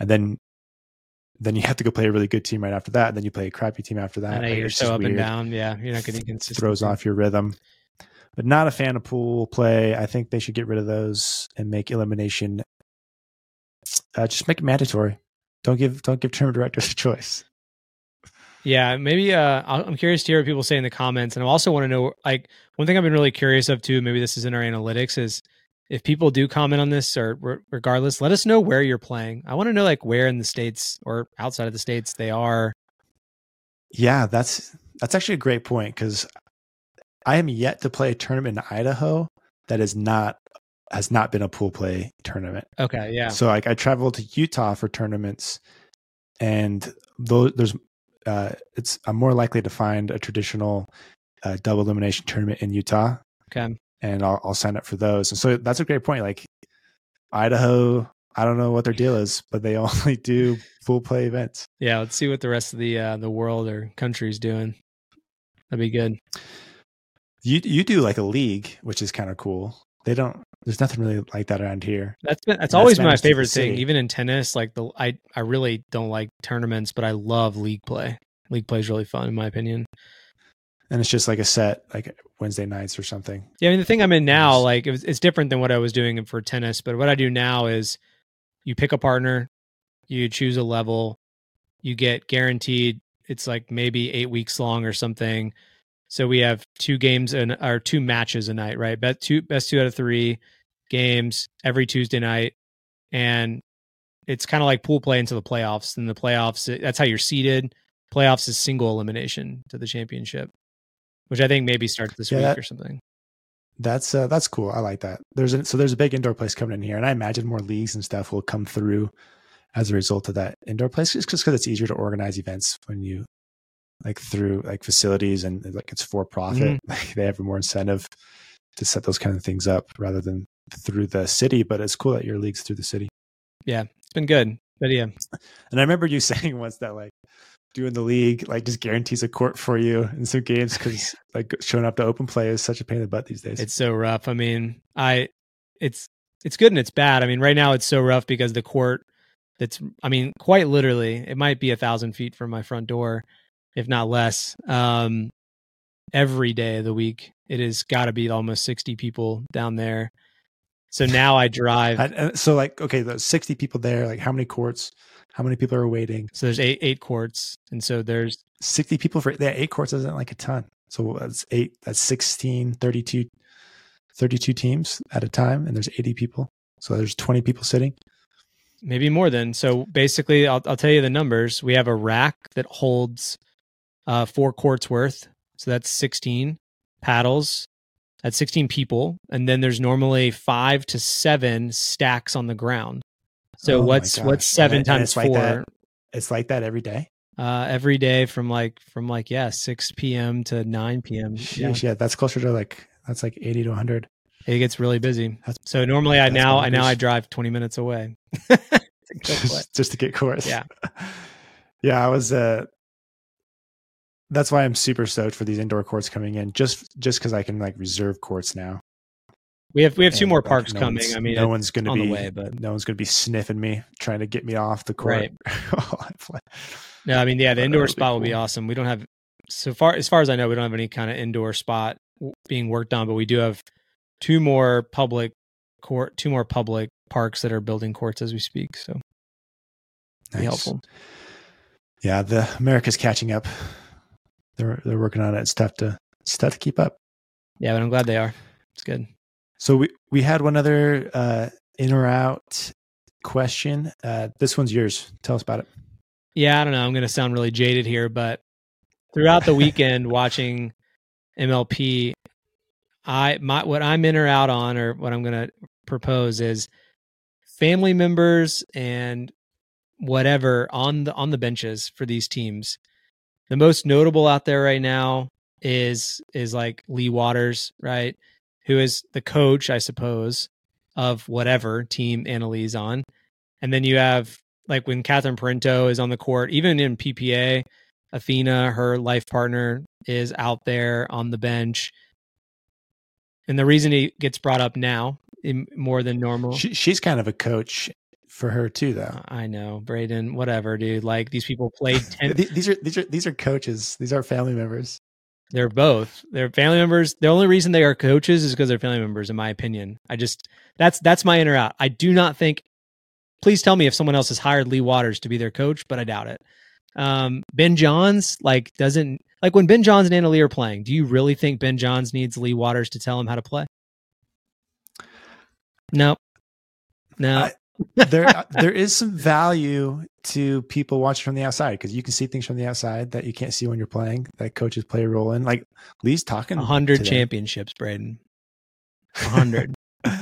and then then you have to go play a really good team right after that. And then you play a crappy team after that. Like, you're so up and down. Yeah, you're not getting consistent. Throws off your rhythm. But not a fan of pool play. I think they should get rid of those and make elimination. Uh, just make it mandatory. Don't give don't give term directors [LAUGHS] a choice. Yeah, maybe. Uh, I'm curious to hear what people say in the comments, and I also want to know, like, one thing I've been really curious of too. Maybe this is in our analytics is if people do comment on this, or re- regardless, let us know where you're playing. I want to know like where in the states or outside of the states they are. Yeah, that's that's actually a great point because I am yet to play a tournament in Idaho that is not has not been a pool play tournament. Okay, yeah, So like I traveled to Utah for tournaments, and those there's uh, it's I'm more likely to find a traditional uh, double elimination tournament in Utah, okay, and I'll, I'll sign up for those. And so that's a great point. Like Idaho, I don't know what their deal is, but they [LAUGHS] only do full play events. yeah. Let's see what the rest of the uh, the world or country's doing. That'd be good. You you do like a league, which is kind of cool. They don't. There's nothing really like that around here. That's been that's That's always been my managed to the favorite thing. Even in tennis, like the I I really don't like tournaments, but I love league play. League play is really fun, in my opinion. And it's just like a set, like Wednesday nights or something. Yeah, I mean the thing I'm in now, like it was, it's different than what I was doing for tennis. But what I do now is, you pick a partner, you choose a level, you get guaranteed. It's like maybe eight weeks long or something. So we have two games and or two matches a night, right? Best two best two out of three games every Tuesday night, and it's kind of like pool play into the playoffs. And the playoffs, that's how you're seeded. Playoffs is single elimination to the championship, which I think maybe starts this Yeah, week that- or something. That's uh, that's cool. I like that. There's a, so there's a big indoor place coming in here, and I imagine more leagues and stuff will come through as a result of that indoor place, just because it's easier to organize events when you like through like facilities and like it's for profit. Mm-hmm. Like [LAUGHS] they have more incentive to set those kind of things up rather than through the city. But it's cool that your league's through the city. Yeah. It's been good. But yeah, [LAUGHS] And I remember you [LAUGHS] saying once that like doing the league like just guarantees a court for you in some games because like showing up to open play is such a pain in the butt these days. it's so rough. I mean, I it's it's good and it's bad. I mean, right now it's so rough because the court that's I mean, quite literally, it might be a thousand feet from my front door, if not less. Um every day of the week. It has got to be almost sixty people down there. So [LAUGHS] now I drive. And- and so like okay, those sixty people there. Like how many courts? How many people are waiting? so there's eight eight courts, and so there's Sixty people for yeah, eight courts isn't like a ton. So that's eight. That's 16, 32, 32 teams at a time, and there's eighty people. So there's twenty people sitting. maybe more than so basically I'll, I'll tell you the numbers we have a rack that holds uh four quarts worth so that's 16 paddles that's 16 people and then there's normally five to seven stacks on the ground so Oh what's what's seven And- times like four that It's like that every day. uh every day from like from like yeah 6 p.m to 9 p.m yeah. Sheesh, yeah, that's closer to like that's like eighty to hundred. it gets really busy That's- so normally i now i now i drive 20 minutes away [LAUGHS] to go play. [LAUGHS] just, just to get courts. Yeah. [LAUGHS] yeah, I was uh that's why I'm super stoked for these indoor courts coming in. Just just because I can like reserve courts now. we have we have two more like, parks no coming i mean no one's gonna on be the way, but- no one's gonna be sniffing me, trying to get me off the court. Right. [LAUGHS] while I play. No, I mean, yeah, the That indoor spot will be awesome. We don't have so far as far as I know, we don't have any kind of indoor spot being worked on, but we do have two more public court, two more public parks that are building courts as we speak. So be helpful. Yeah, the America's catching up. They're they're working on it. It's tough to it's tough to keep up. Yeah, but I'm glad they are. It's good. So we we had one other uh, in or out question. Uh, this one's yours. Tell us about it. Yeah, I don't know. I'm going to sound really jaded here, but throughout the [LAUGHS] weekend watching MLP, I my what I'm in or out on, or what I'm going to propose is family members and whatever on the on the benches for these teams. The most notable out there right now is is like Lee Waters, right? Who is the coach, I suppose, of whatever team Anna Leigh's on. And then you have like when Catherine Parenteau is on the court, even in PPA, Athena, her life partner, is out there on the bench. And the reason he gets brought up now in, more than normal, She, she's kind of a coach for her too, though. I know, Braydon. Whatever, dude. Like these people played [LAUGHS] ten. these are these are these are coaches. These are family members. They're both. They're family members. The only reason they are coaches is because they're family members, in my opinion. I just that's that's my in or out. I do not think. Please tell me if someone else has hired Lee Waters to be their coach, but I doubt it. Um, ben Johns like doesn't like when Ben Johns and Anna Leigh are playing. Do you really think Ben Johns needs Lee Waters to tell him how to play? No, no. I, there, [LAUGHS] there is some value to people watching from the outside because you can see things from the outside that you can't see when you're playing. That coaches play a role in. Like Lee's talking. hundred championships, Braydon. hundred. [LAUGHS]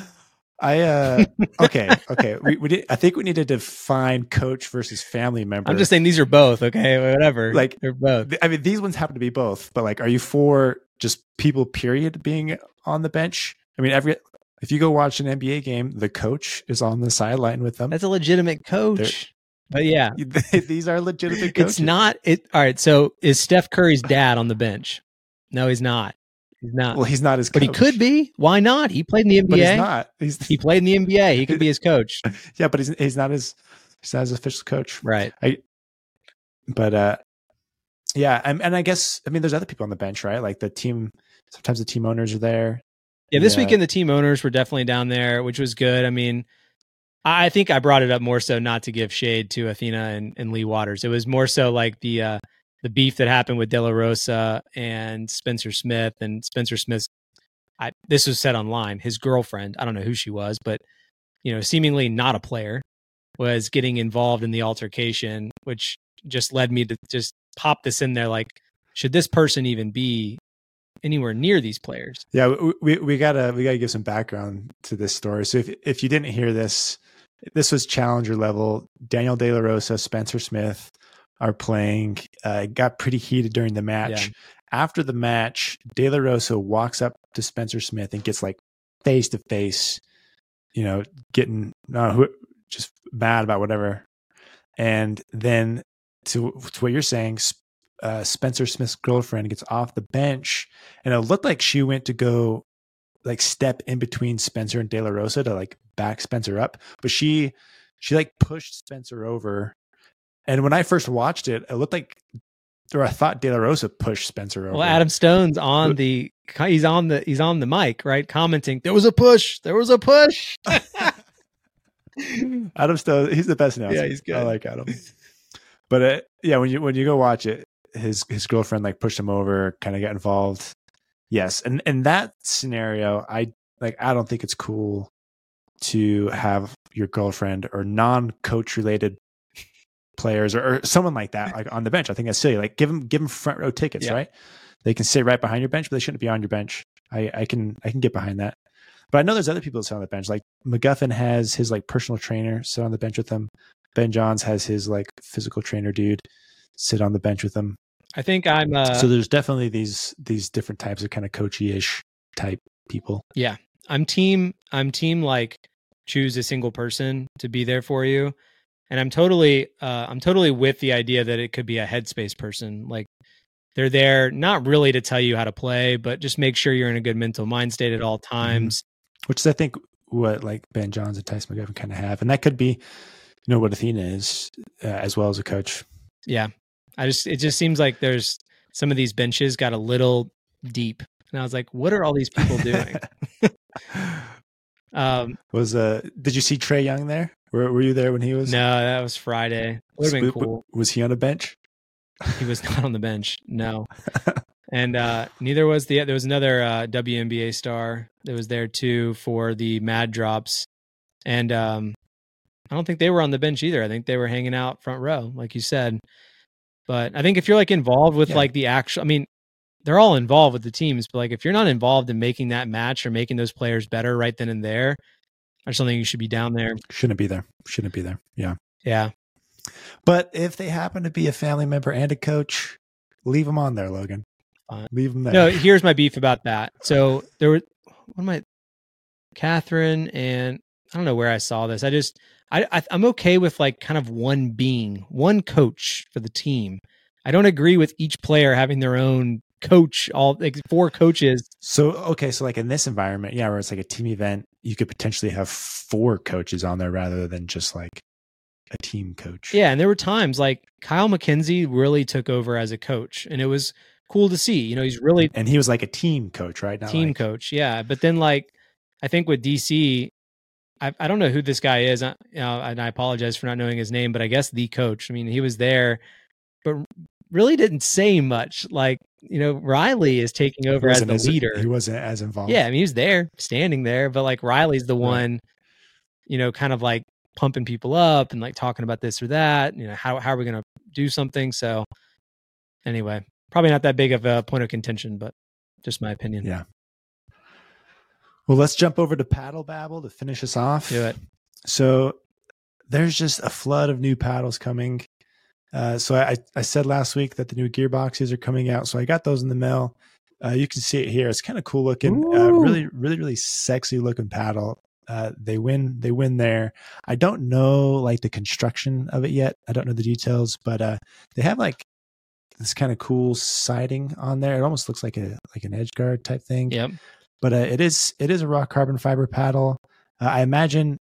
I uh okay okay [LAUGHS] we, we did I think we need to define coach versus family member. I'm just saying these are both okay whatever like they're both. I mean these ones happen to be both but like are you for just people period being on the bench? I mean every if you go watch an NBA game the coach is on the sideline with them. That's a legitimate coach. They're, but yeah, [LAUGHS] these are legitimate coaches. It's not it. All right, so is Steph Curry's dad on the bench? No, he's not. He's not. Well, he's not his, Coach. but he could be. Why not? He played in the NBA. But he's not. He's, he played in the NBA. He could be his coach. [LAUGHS] yeah, but he's he's not his he's not his official coach. Right. I. But uh, yeah, and, and I guess I mean there's other people on the bench, right? Like the team. Sometimes the team owners are there. Yeah, this yeah. weekend the team owners were definitely down there, which was good. I mean, I think I brought it up more so not to give shade to Athena and, and Lee Waters. It was more so like the uh, the beef that happened with De La Rosa and Spencer Smith and Spencer Smith's I, this was said online, his girlfriend, I don't know who she was, but you know, seemingly not a player, was getting involved in the altercation, which just led me to just pop this in there like should this person even be anywhere near these players? Yeah, we, we, gotta we gotta give some background to this story. So if if you didn't hear this, this was challenger level. Daniel De La Rosa, Spencer Smith, are playing. Uh, got pretty heated during the match. Yeah. After the match, De La Rosa walks up to Spencer Smith and gets like face to face, you know, getting uh, just mad about whatever. And then to, to what you're saying, uh, Spencer Smith's girlfriend gets off the bench, and it looked like she went to go like step in between Spencer and De La Rosa to like back Spencer up, but she she like pushed Spencer over and when I first watched it, it looked like, or I thought De La Rosa pushed Spencer over. Well, Adam Stone's on the he's on the he's on the mic, right? Commenting, there was a push, there was a push. [LAUGHS] Adam Stone, he's the best now. Yeah, he's good. I like Adam. But uh, yeah, when you when you go watch it, his his girlfriend like pushed him over, kind of got involved. Yes, and in that scenario, I like I don't think it's cool to have your girlfriend or non-coach related players or, or, someone like that, like on the bench. I think that's silly. Like give them give them front row tickets, yeah. right? They can sit right behind your bench, but they shouldn't be on your bench. I, I can I can get behind that. But I know there's other people that sit on the bench. Like McGuffin has his like personal trainer sit on the bench with him. Ben Johns has his like physical trainer dude sit on the bench with them. I think I'm uh So there's definitely these these different types of kind of coachy-ish type people. Yeah. I'm team I'm team like choose a single person to be there for you and i'm totally uh, i'm totally with the idea that it could be a headspace person like they're there not really to tell you how to play but just make sure you're in a good mental mind state at all mm-hmm. times mm-hmm. which is i think what like ben johns and tyson mcguffin kind of have and that could be you know what athena is uh, as well as a coach yeah i just it just seems like there's some of these benches got a little deep and i was like what are all these people doing [LAUGHS] um was uh did you see Trae Young there were, were you there when he was? No, that was Friday. Would have been cool. Was he on a bench? He was not on the bench. No. [LAUGHS] and uh, neither was the there was another uh, WNBA star that was there too for the Mad Drops, and um, I don't think they were on the bench either. I think they were hanging out front row, like you said. But I think if you're like involved with yeah. like the actual, I mean, they're all involved with the teams, but like if you're not involved in making that match or making those players better right then and there, I just don't think you should be down there. Shouldn't be there. Shouldn't be there. Yeah. Yeah. But if they happen to be a family member and a coach, leave them on there, Logan. Fine. Leave them there. No, here's my beef about that. So there were, what am I, Catherine and I don't know where I saw this. I just, I, I I'm okay with like kind of one being, one coach for the team. I don't agree with each player having their own coach all like four coaches. So okay, so like in this environment, yeah, where it's like a team event, you could potentially have four coaches on there rather than just like a team coach. Yeah, and there were times like Kyle McKenzie really took over as a coach, and it was cool to see. You know, he's really and he was like a team coach, right? Not team like... coach, yeah. But then like I think with DC, I, I don't know who this guy is, uh, you know, and I apologize for not knowing his name, but I guess the coach. I mean, he was there, but really didn't say much. Like you know, Riley is taking over as the as, leader. He wasn't as involved. Yeah, I mean, he was there, standing there, but like Riley's the one, you know, kind of like pumping people up and like talking about this or that. You know, how how are we going to do something? So anyway, probably not that big of a point of contention, but just my opinion. Yeah. Well, let's jump over to Paddle Babble to finish us off. Do it. So there's just a flood of new paddles coming. Uh, so I, I said last week that the new gearboxes are coming out. So I got those in the mail. Uh, you can see it here. It's kind of cool looking. Uh, really, really, really sexy looking paddle. Uh, they win. They win there. I don't know like the construction of it yet. I don't know the details, but uh, they have like this kind of cool siding on there. It almost looks like a like an edge guard type thing. Yep. But uh, it is it is a raw carbon fiber paddle. Uh, I imagine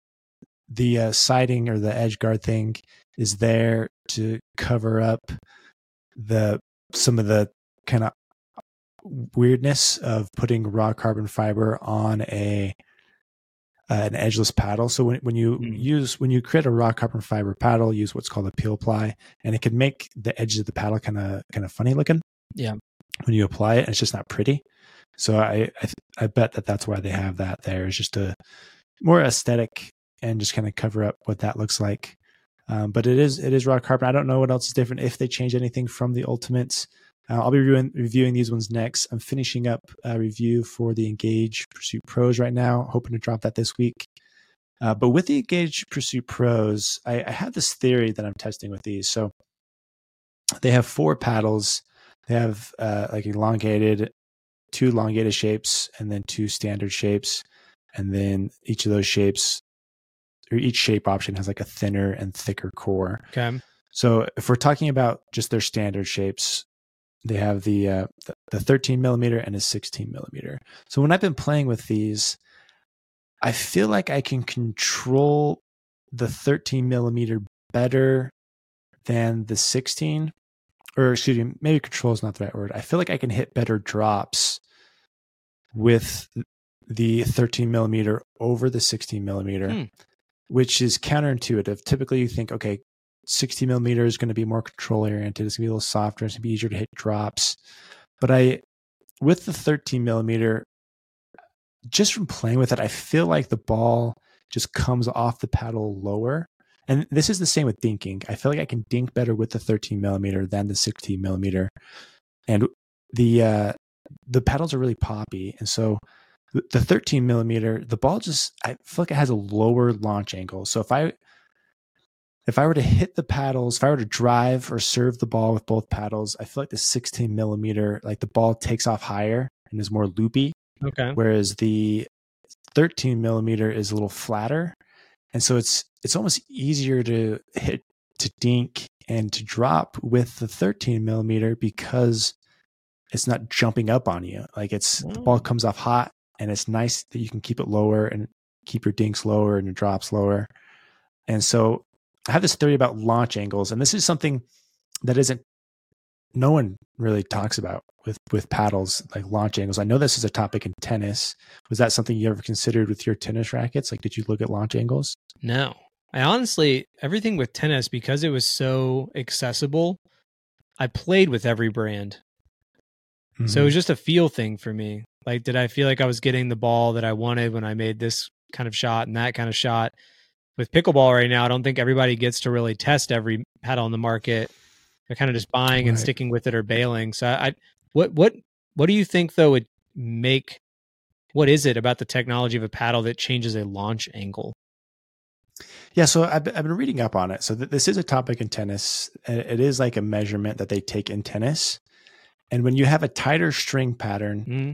the uh, siding or the edge guard thing is there to cover up the some of the kind of weirdness of putting raw carbon fiber on a uh, an edgeless paddle. So when when you mm. use when you create a raw carbon fiber paddle, use what's called a peel ply, and it can make the edges of the paddle kind of kind of funny looking. Yeah. When you apply it, it's just not pretty. So I I, I bet that that's why they have that there is just a more aesthetic and just kind of cover up what that looks like. Um, but it is it is raw carbon. I don't know what else is different if they change anything from the ultimates. Uh, I'll be reviewing, reviewing these ones next. I'm finishing up a review for the Engage Pursuit Pros right now, hoping to drop that this week. Uh, but with the Engage Pursuit Pros, I, I have this theory that I'm testing with these. So they have four paddles. They have uh, like elongated, two elongated shapes, and then two standard shapes. And then each of those shapes, or each shape option has like a thinner and thicker core. Okay. So if we're talking about just their standard shapes, they have the uh, the 13 millimeter and a 16 millimeter. So when I've been playing with these, I feel like I can control the 13 millimeter better than the 16 or excuse me maybe control is not the right word i feel like i can hit better drops with the 13 millimeter over the 16 millimeter hmm. which is counterintuitive typically you think okay 60 millimeter is going to be more control oriented. It's going to be a little softer. It's going to be easier to hit drops. But I, with the 13 millimeter, just from playing with it, I feel like the ball just comes off the paddle lower. And this is the same with dinking. I feel like I can dink better with the 13 millimeter than the 16 millimeter. And the uh, the paddles are really poppy, and so the 13 millimeter, the ball just I feel like it has a lower launch angle. So if I if I were to hit the paddles, if I were to drive or serve the ball with both paddles, I feel like the 16 millimeter, like the ball takes off higher and is more loopy. Okay. Whereas the 13 millimeter is a little flatter. And so it's it's almost easier to hit to dink and to drop with the 13 millimeter because it's not jumping up on you. Like it's mm. the ball mm. comes off hot and it's nice that you can keep it lower and keep your dinks lower and your drops lower. And so I have this theory about launch angles, and this is something that isn't no one really talks about with with paddles like launch angles. I know this is a topic in tennis. Was that something you ever considered with your tennis rackets? Like, did you look at launch angles? No, I honestly everything with tennis because it was so accessible. I played with every brand, mm-hmm. so it was mm-hmm. just a feel thing for me. Like, did I feel like I was getting the ball that I wanted when I made this kind of shot and that kind of shot? with pickleball right now, I don't think everybody gets to really test every paddle on the market. They're kind of just buying right. and sticking with it or bailing. So I, what what what do you think though would make what is it about the technology of a paddle that changes a launch angle? Yeah, so I've, I've been reading up on it. So th- this is a topic in tennis. It is like a measurement that they take in tennis. And when you have a tighter string pattern, mm-hmm.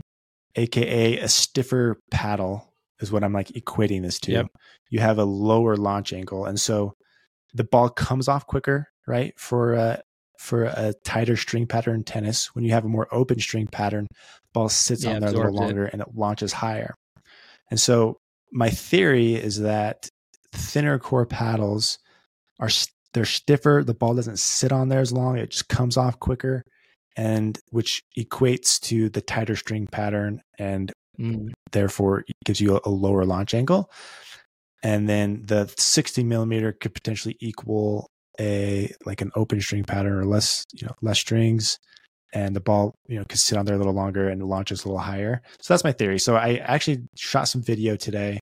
aka a stiffer paddle, is what I'm like equating this to. Yep. You have a lower launch angle, and so the ball comes off quicker, right? For uh, for a tighter string pattern tennis. When you have a more open string pattern, ball sits Yeah, on there a little absorbs it. longer and it launches higher. And so my theory is that thinner core paddles are they're stiffer. The ball doesn't sit on there as long. It just comes off quicker, and which equates to the tighter string pattern and Mm. therefore gives you a, lower launch angle. And then the 60 millimeter could potentially equal a like an open string pattern or less, you know, less strings, and the ball, you know, could sit on there a little longer and launches a little higher. So that's my theory. So I actually shot some video today.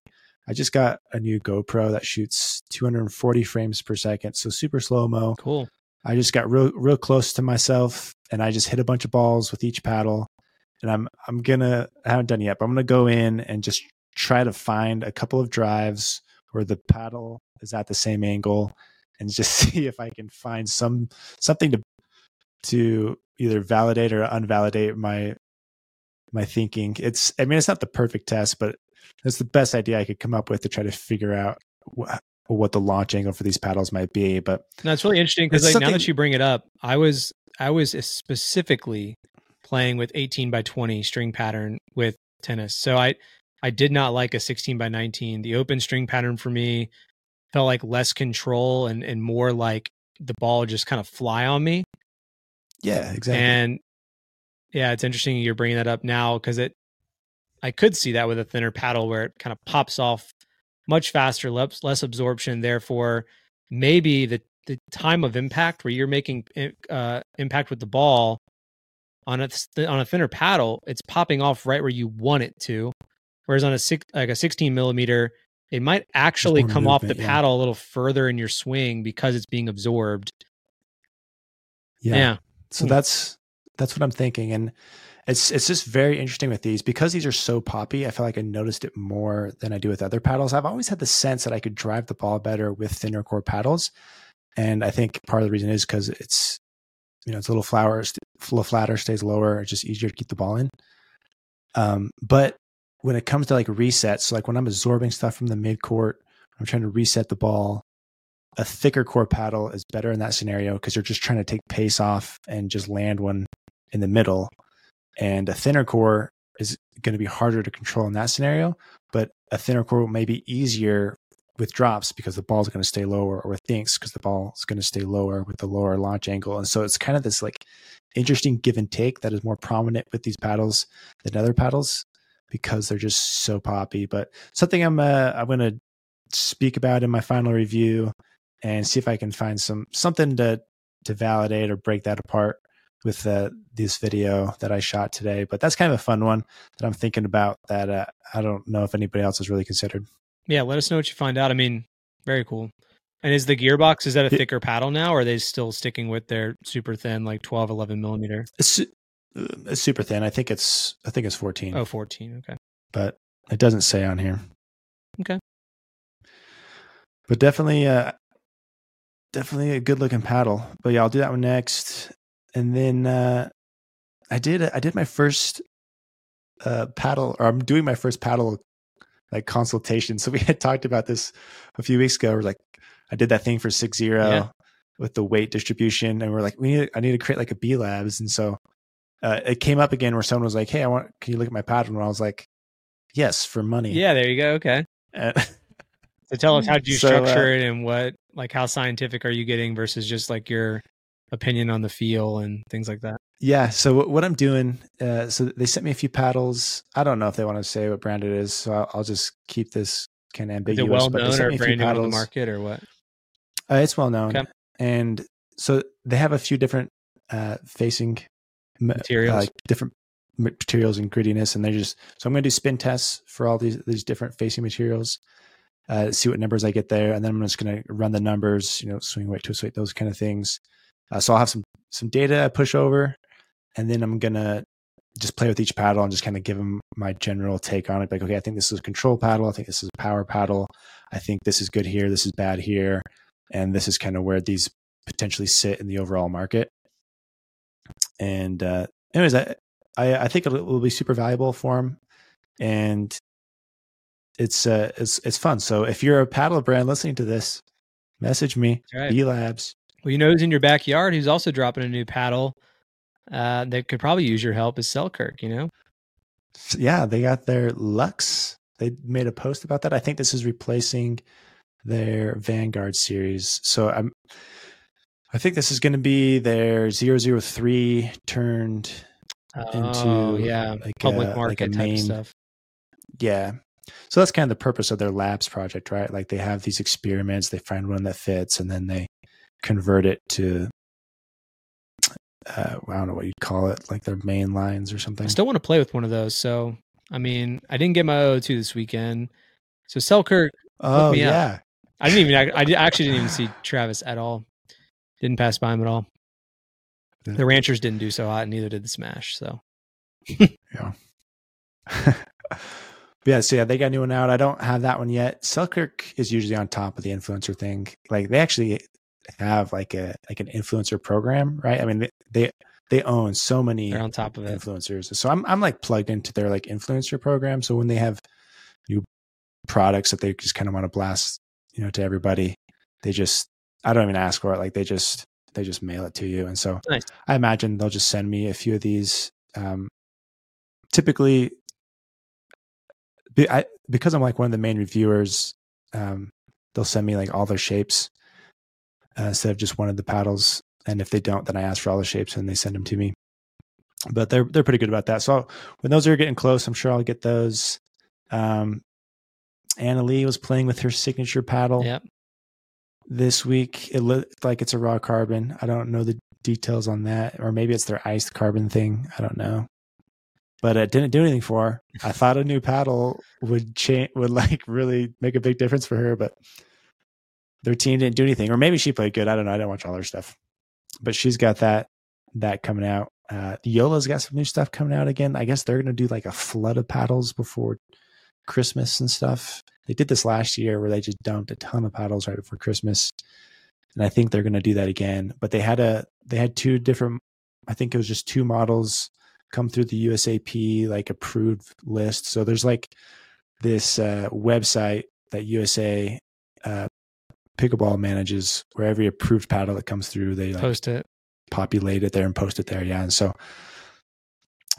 I just got a new GoPro that shoots 240 frames per second, so super slow mo. Cool. I just got real real close to myself and I just hit a bunch of balls with each paddle. And I'm I'm gonna I haven't done yet, but I'm gonna go in and just try to find a couple of drives where the paddle is at the same angle and just [LAUGHS] see if I can find some something to to either validate or unvalidate my my thinking. It's I mean it's not the perfect test, but it's the best idea I could come up with to try to figure out what the launch angle for these paddles might be. But No, it's really interesting because like now that you bring it up, I was I was specifically playing with 18 by 20 string pattern with tennis. So I I did not like a 16 by 19. The open string pattern for me felt like less control and and more like the ball just kind of fly on me. yeah, exactly. And yeah, it's interesting you're bringing that up now because it I could see that with a thinner paddle where it kind of pops off much faster, less, less absorption. Therefore, maybe the the time of impact where you're making uh, impact with the ball on a on a thinner paddle, it's popping off right where you want it to. Whereas on a six like a 16 millimeter, it might actually come off the yeah. paddle a little further in your swing because it's being absorbed. yeah. yeah. So that's that's what I'm thinking, and it's it's just very interesting with these because these are so poppy. I feel like I noticed it more than I do with other paddles. I've always had the sense that I could drive the ball better with thinner core paddles, and I think part of the reason is because it's you know it's a little flower, st- little flatter, stays lower. It's just easier to keep the ball in. Um, but when it comes to like resets, so like when I'm absorbing stuff from the mid court, I'm trying to reset the ball. A thicker core paddle is better in that scenario because you're just trying to take pace off and just land one in the middle. And a thinner core is going to be harder to control in that scenario, but a thinner core may be easier with drops because the ball's going to stay lower or with dinks because the ball's going to stay lower with the lower launch angle. And so it's kind of this like interesting give and take that is more prominent with these paddles than other paddles because they're just so poppy. But something I'm uh, I'm going to speak about in my final review and see if I can find some something to to validate or break that apart with uh, this video that I shot today. But that's kind of a fun one that I'm thinking about that uh, I don't know if anybody else has really considered. Yeah, let us know what you find out. I mean, very cool. And is the gearbox is that a Yeah. thicker paddle now, or are they still sticking with their super thin, like 12, 11 millimeter? It's, uh, it's super thin. I think it's I think it's 14, Oh, 14. Okay. but it doesn't say on here. Okay. But definitely, uh, definitely a good looking paddle. But yeah, I'll do that one next, and then uh, I did I did my first uh, paddle, or I'm doing my first paddle like consultation. [LAUGHS] So we had talked about this a few weeks ago. We're like, I did that thing for six zero Yeah. with the weight distribution, and we're like, we need I need to create like a B labs, and so uh, it came up again where someone was like, hey, I want can you look at my paddle? And I was like, yes, for money. Yeah, there you go. Okay. Uh, So tell us how [LAUGHS] do you So, uh, structure it and what, like, how scientific are you getting versus just like your opinion on the feel and things like that? Yeah. So what- what I'm doing, uh, so they sent me a few paddles. I don't know if they want to say what brand it is, so I'll, I'll just keep this kind of Is ambiguous. it well known or me a few brand new on the market or what? Uh, it's well known, Okay. and so they have a few different uh, facing Materials. like different materials and grittiness, and they're just. So I'm going to do spin tests for all these these different facing materials. Uh, see what numbers I get there, and then I'm just going to run the numbers. You know, swing weight, twist weight, those kind of things. Uh, so I'll have some some data I push over, and then I'm gonna just play with each paddle and just kind of give them my general take on it. Like, okay, I think this is a control paddle. I think this is a power paddle. I think this is good here. This is bad here, and this is kind of where these potentially sit in the overall market. And uh, anyways, I, I I think it will be super valuable for them, and it's uh it's it's fun. So if you're a paddle brand listening to this, message me. Right. B Labs. Well, you know who's in your backyard who's also dropping a new paddle uh, that could probably use your help is Selkirk, you know? Yeah, they got their LUXX. They made a post about that. I think this is replacing their Vanguard series. So I'm I think this is going to be their 003 turned into oh, yeah, like public a, market like type main stuff. Yeah. So that's kind of the purpose of their labs project, right? Like they have these experiments, they find one that fits, and then they convert it to, uh, I don't know what you'd call it, like their main lines or something. I still want to play with one of those. So, I mean, I didn't get my O2 this weekend. So Selkirk, oh, me up. yeah. I didn't even, I, I actually didn't even see Travis at all. Didn't pass by him at all. The Ranchers didn't do so hot, and neither did the Smash. So, Yeah. [LAUGHS] yeah, so yeah, they got a new one out. I don't have that one yet. Selkirk is usually on top of the influencer thing. Like they actually have like a like an influencer program, right? I mean, they they, they own so many they're on top of it. influencers. So I'm I'm like plugged into their like influencer program. So when they have new products that they just kind of want to blast, you know, to everybody, they just I don't even ask for it. Like they just they just mail it to you. And so Nice. I imagine they'll just send me a few of these. Um, typically, be, I, because I'm like one of the main reviewers, um, they'll send me like all their shapes uh, instead of just one of the paddles. And if they don't, then I ask for all the shapes and they send them to me. But they're they're pretty good about that. So when those are getting close, I'm sure I'll get those. Um, Anna Leigh was playing with her signature paddle Yep. this week. It looked like it's a raw carbon. I don't know the details on that, or maybe it's their iced carbon thing. I don't know, but it didn't do anything for her. I thought a new paddle would change, would like really make a big difference for her, but their team didn't do anything. Or maybe she played good. I don't know. I didn't watch all her stuff, but she's got that that coming out. Uh, JOOLA's got some new stuff coming out again. I guess they're going to do like a flood of paddles before Christmas and stuff. They did this last year where they just dumped a ton of paddles right before Christmas. And I think they're going to do that again. But they had a they had two different I think it was just two models come through the USAP like approved list. So there's like this uh, website that USA uh, pickleball manages where every approved paddle that comes through they like Post it. populate it there and post it there. Yeah. And so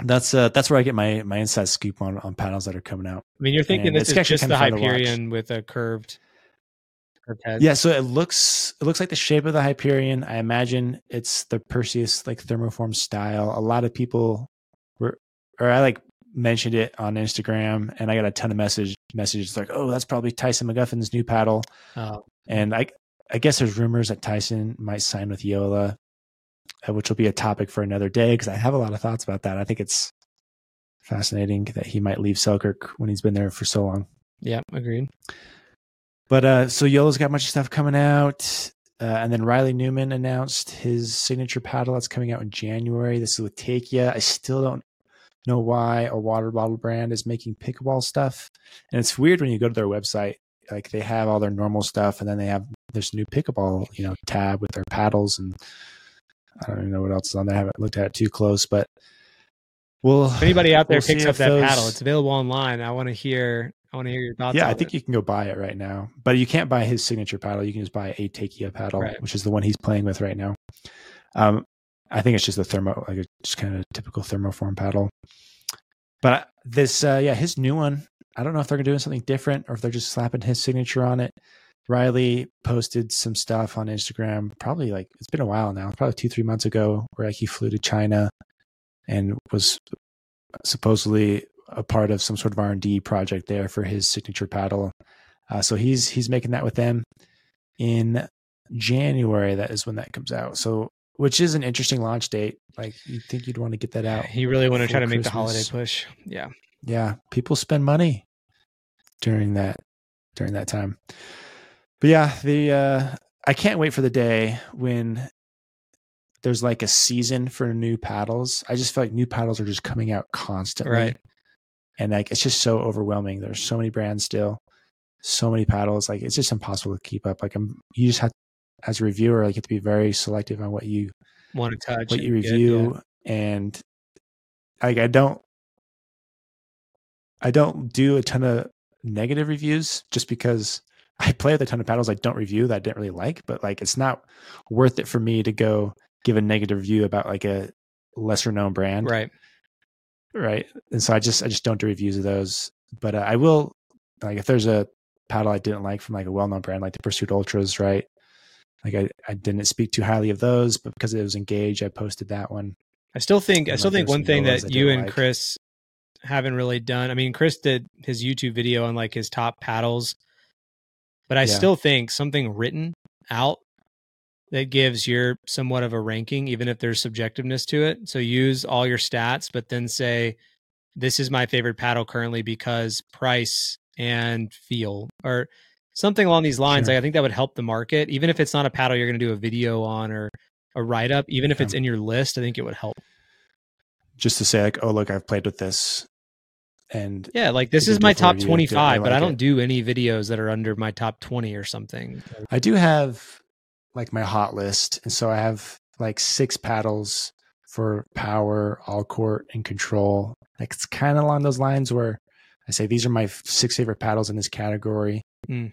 that's uh that's where I get my my inside scoop on on paddles that are coming out. I mean, you're thinking And this is just the of fun to watch. Hyperion with a curved, curved head. Yeah, so it looks it looks like the shape of the Hyperion. I imagine it's the Perseus like thermoform style. A lot of people were or I like mentioned it on Instagram and I got a ton of message messages like, "Oh, that's probably Tyson McGuffin's new paddle." Oh, And I I guess there's rumors that Tyson might sign with JOOLA, uh, which will be a topic for another day because I have a lot of thoughts about that. I think it's fascinating that he might leave Selkirk when he's been there for so long. yeah, agreed. But uh, so JOOLA's got a bunch of stuff coming out. Uh, and then Riley Newman announced his signature paddle that's coming out in January. This is with Takeya. I still don't know why a water bottle brand is making pickleball stuff. And it's weird when you go to their website, like they have all their normal stuff and then they have this new pickleball, you know, tab with their paddles and I don't even know what else is on there. I haven't looked at it too close, but well If anybody out there we'll picks up that those- paddle, it's available online. I want to hear. I want to hear your thoughts. yeah, I think it. you can go buy it right now, but you can't buy his signature paddle. You can just buy a Takeya paddle, Right. which is the one he's playing with right now. Um, I think it's just a thermo, like a just kind of typical thermoform paddle. But this, uh, yeah, his new one. I don't know if they're doing something different or if they're just slapping his signature on it. Riley posted some stuff on Instagram, probably like it's been a while now, probably two, three months ago, where like he flew to China and was supposedly a part of some sort of R and D project there for his signature paddle. Uh, so he's he's making that with them in January. That is when that comes out. So which is an interesting launch date. Like you think you'd want to get that out. You really want to try to before make the holiday push. Yeah. Yeah, people spend money during that during that time. But yeah, the uh I can't wait for the day when there's like a season for new paddles. I just feel like new paddles are just coming out constantly. Right. And like it's just so overwhelming. There's so many brands still, so many paddles. Like it's just impossible to keep up. Like I'm you just have as a reviewer, like you have to be very selective on what you Want to touch what you get, review and like I don't I don't do a ton of negative reviews just because I play with a ton of paddles I don't review that I didn't really like, but like it's not worth it for me to go give a negative review about like a lesser known brand. Right. Right. And so I just I just don't do reviews of those. But uh, I will like if there's a paddle I didn't like from like a well known brand like the Pursuit Ultras, right? Like I, I didn't speak too highly of those, but because it was engaged, I posted that one. I still think I still like, think one thing that you and like. Chris haven't really done. I mean, Chris did his YouTube video on like his top paddles, but I Yeah. still think something written out that gives your somewhat of a ranking, even if there's subjectiveness to it. So use all your stats, but then say, "This is my favorite paddle currently because price and feel," or something along these lines. Sure. Like I think that would help the market, even if it's not a paddle you're going to do a video on or a write up. Even if Yeah. it's in your list, I think it would help. Just to say like, oh look, I've played with this, and Yeah, like this is my top 25, I but I don't it. do any videos that are under my top 20 or something. I do have like my hot list, and so I have like six paddles for power, all court, and control. Like it's kind of along those lines where I say these are my six favorite paddles in this category, Mm.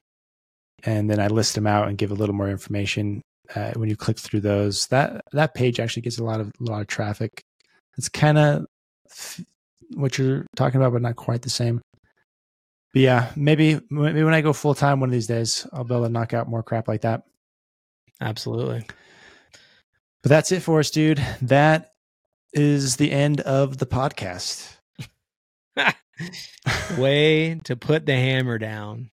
and then I list them out and give a little more information. Uh, when you click through those, that that page actually gets a lot of a lot of traffic. It's kind of what you're talking about, but not quite the same. But yeah, maybe maybe when I go full time one of these days, I'll be able to knock out more crap like that. Absolutely. But that's it for us, dude. That is the end of the podcast. [LAUGHS] Way to put the hammer down.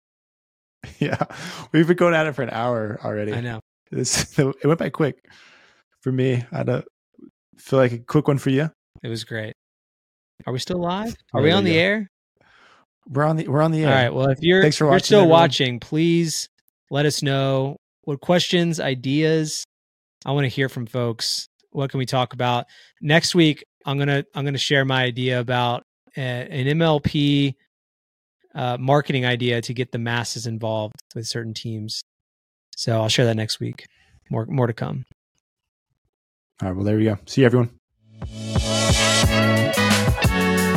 [LAUGHS] yeah, we've been going at it for an hour already. I know. This, [LAUGHS] it went by quick for me. I don't feel like a quick one for you. It was great. Are we still live? Are we on the go. air? We're on the we're on the air. All right. Well, if you're, Thanks for if you're still everyone. watching, please let us know what questions, ideas. I want to hear from folks. What can we talk about next week? I'm gonna I'm gonna share my idea about uh, an MLP uh, marketing idea to get the masses involved with certain teams. So I'll share that next week. More more to come. All right. Well, there we go. See you, everyone. Thank you.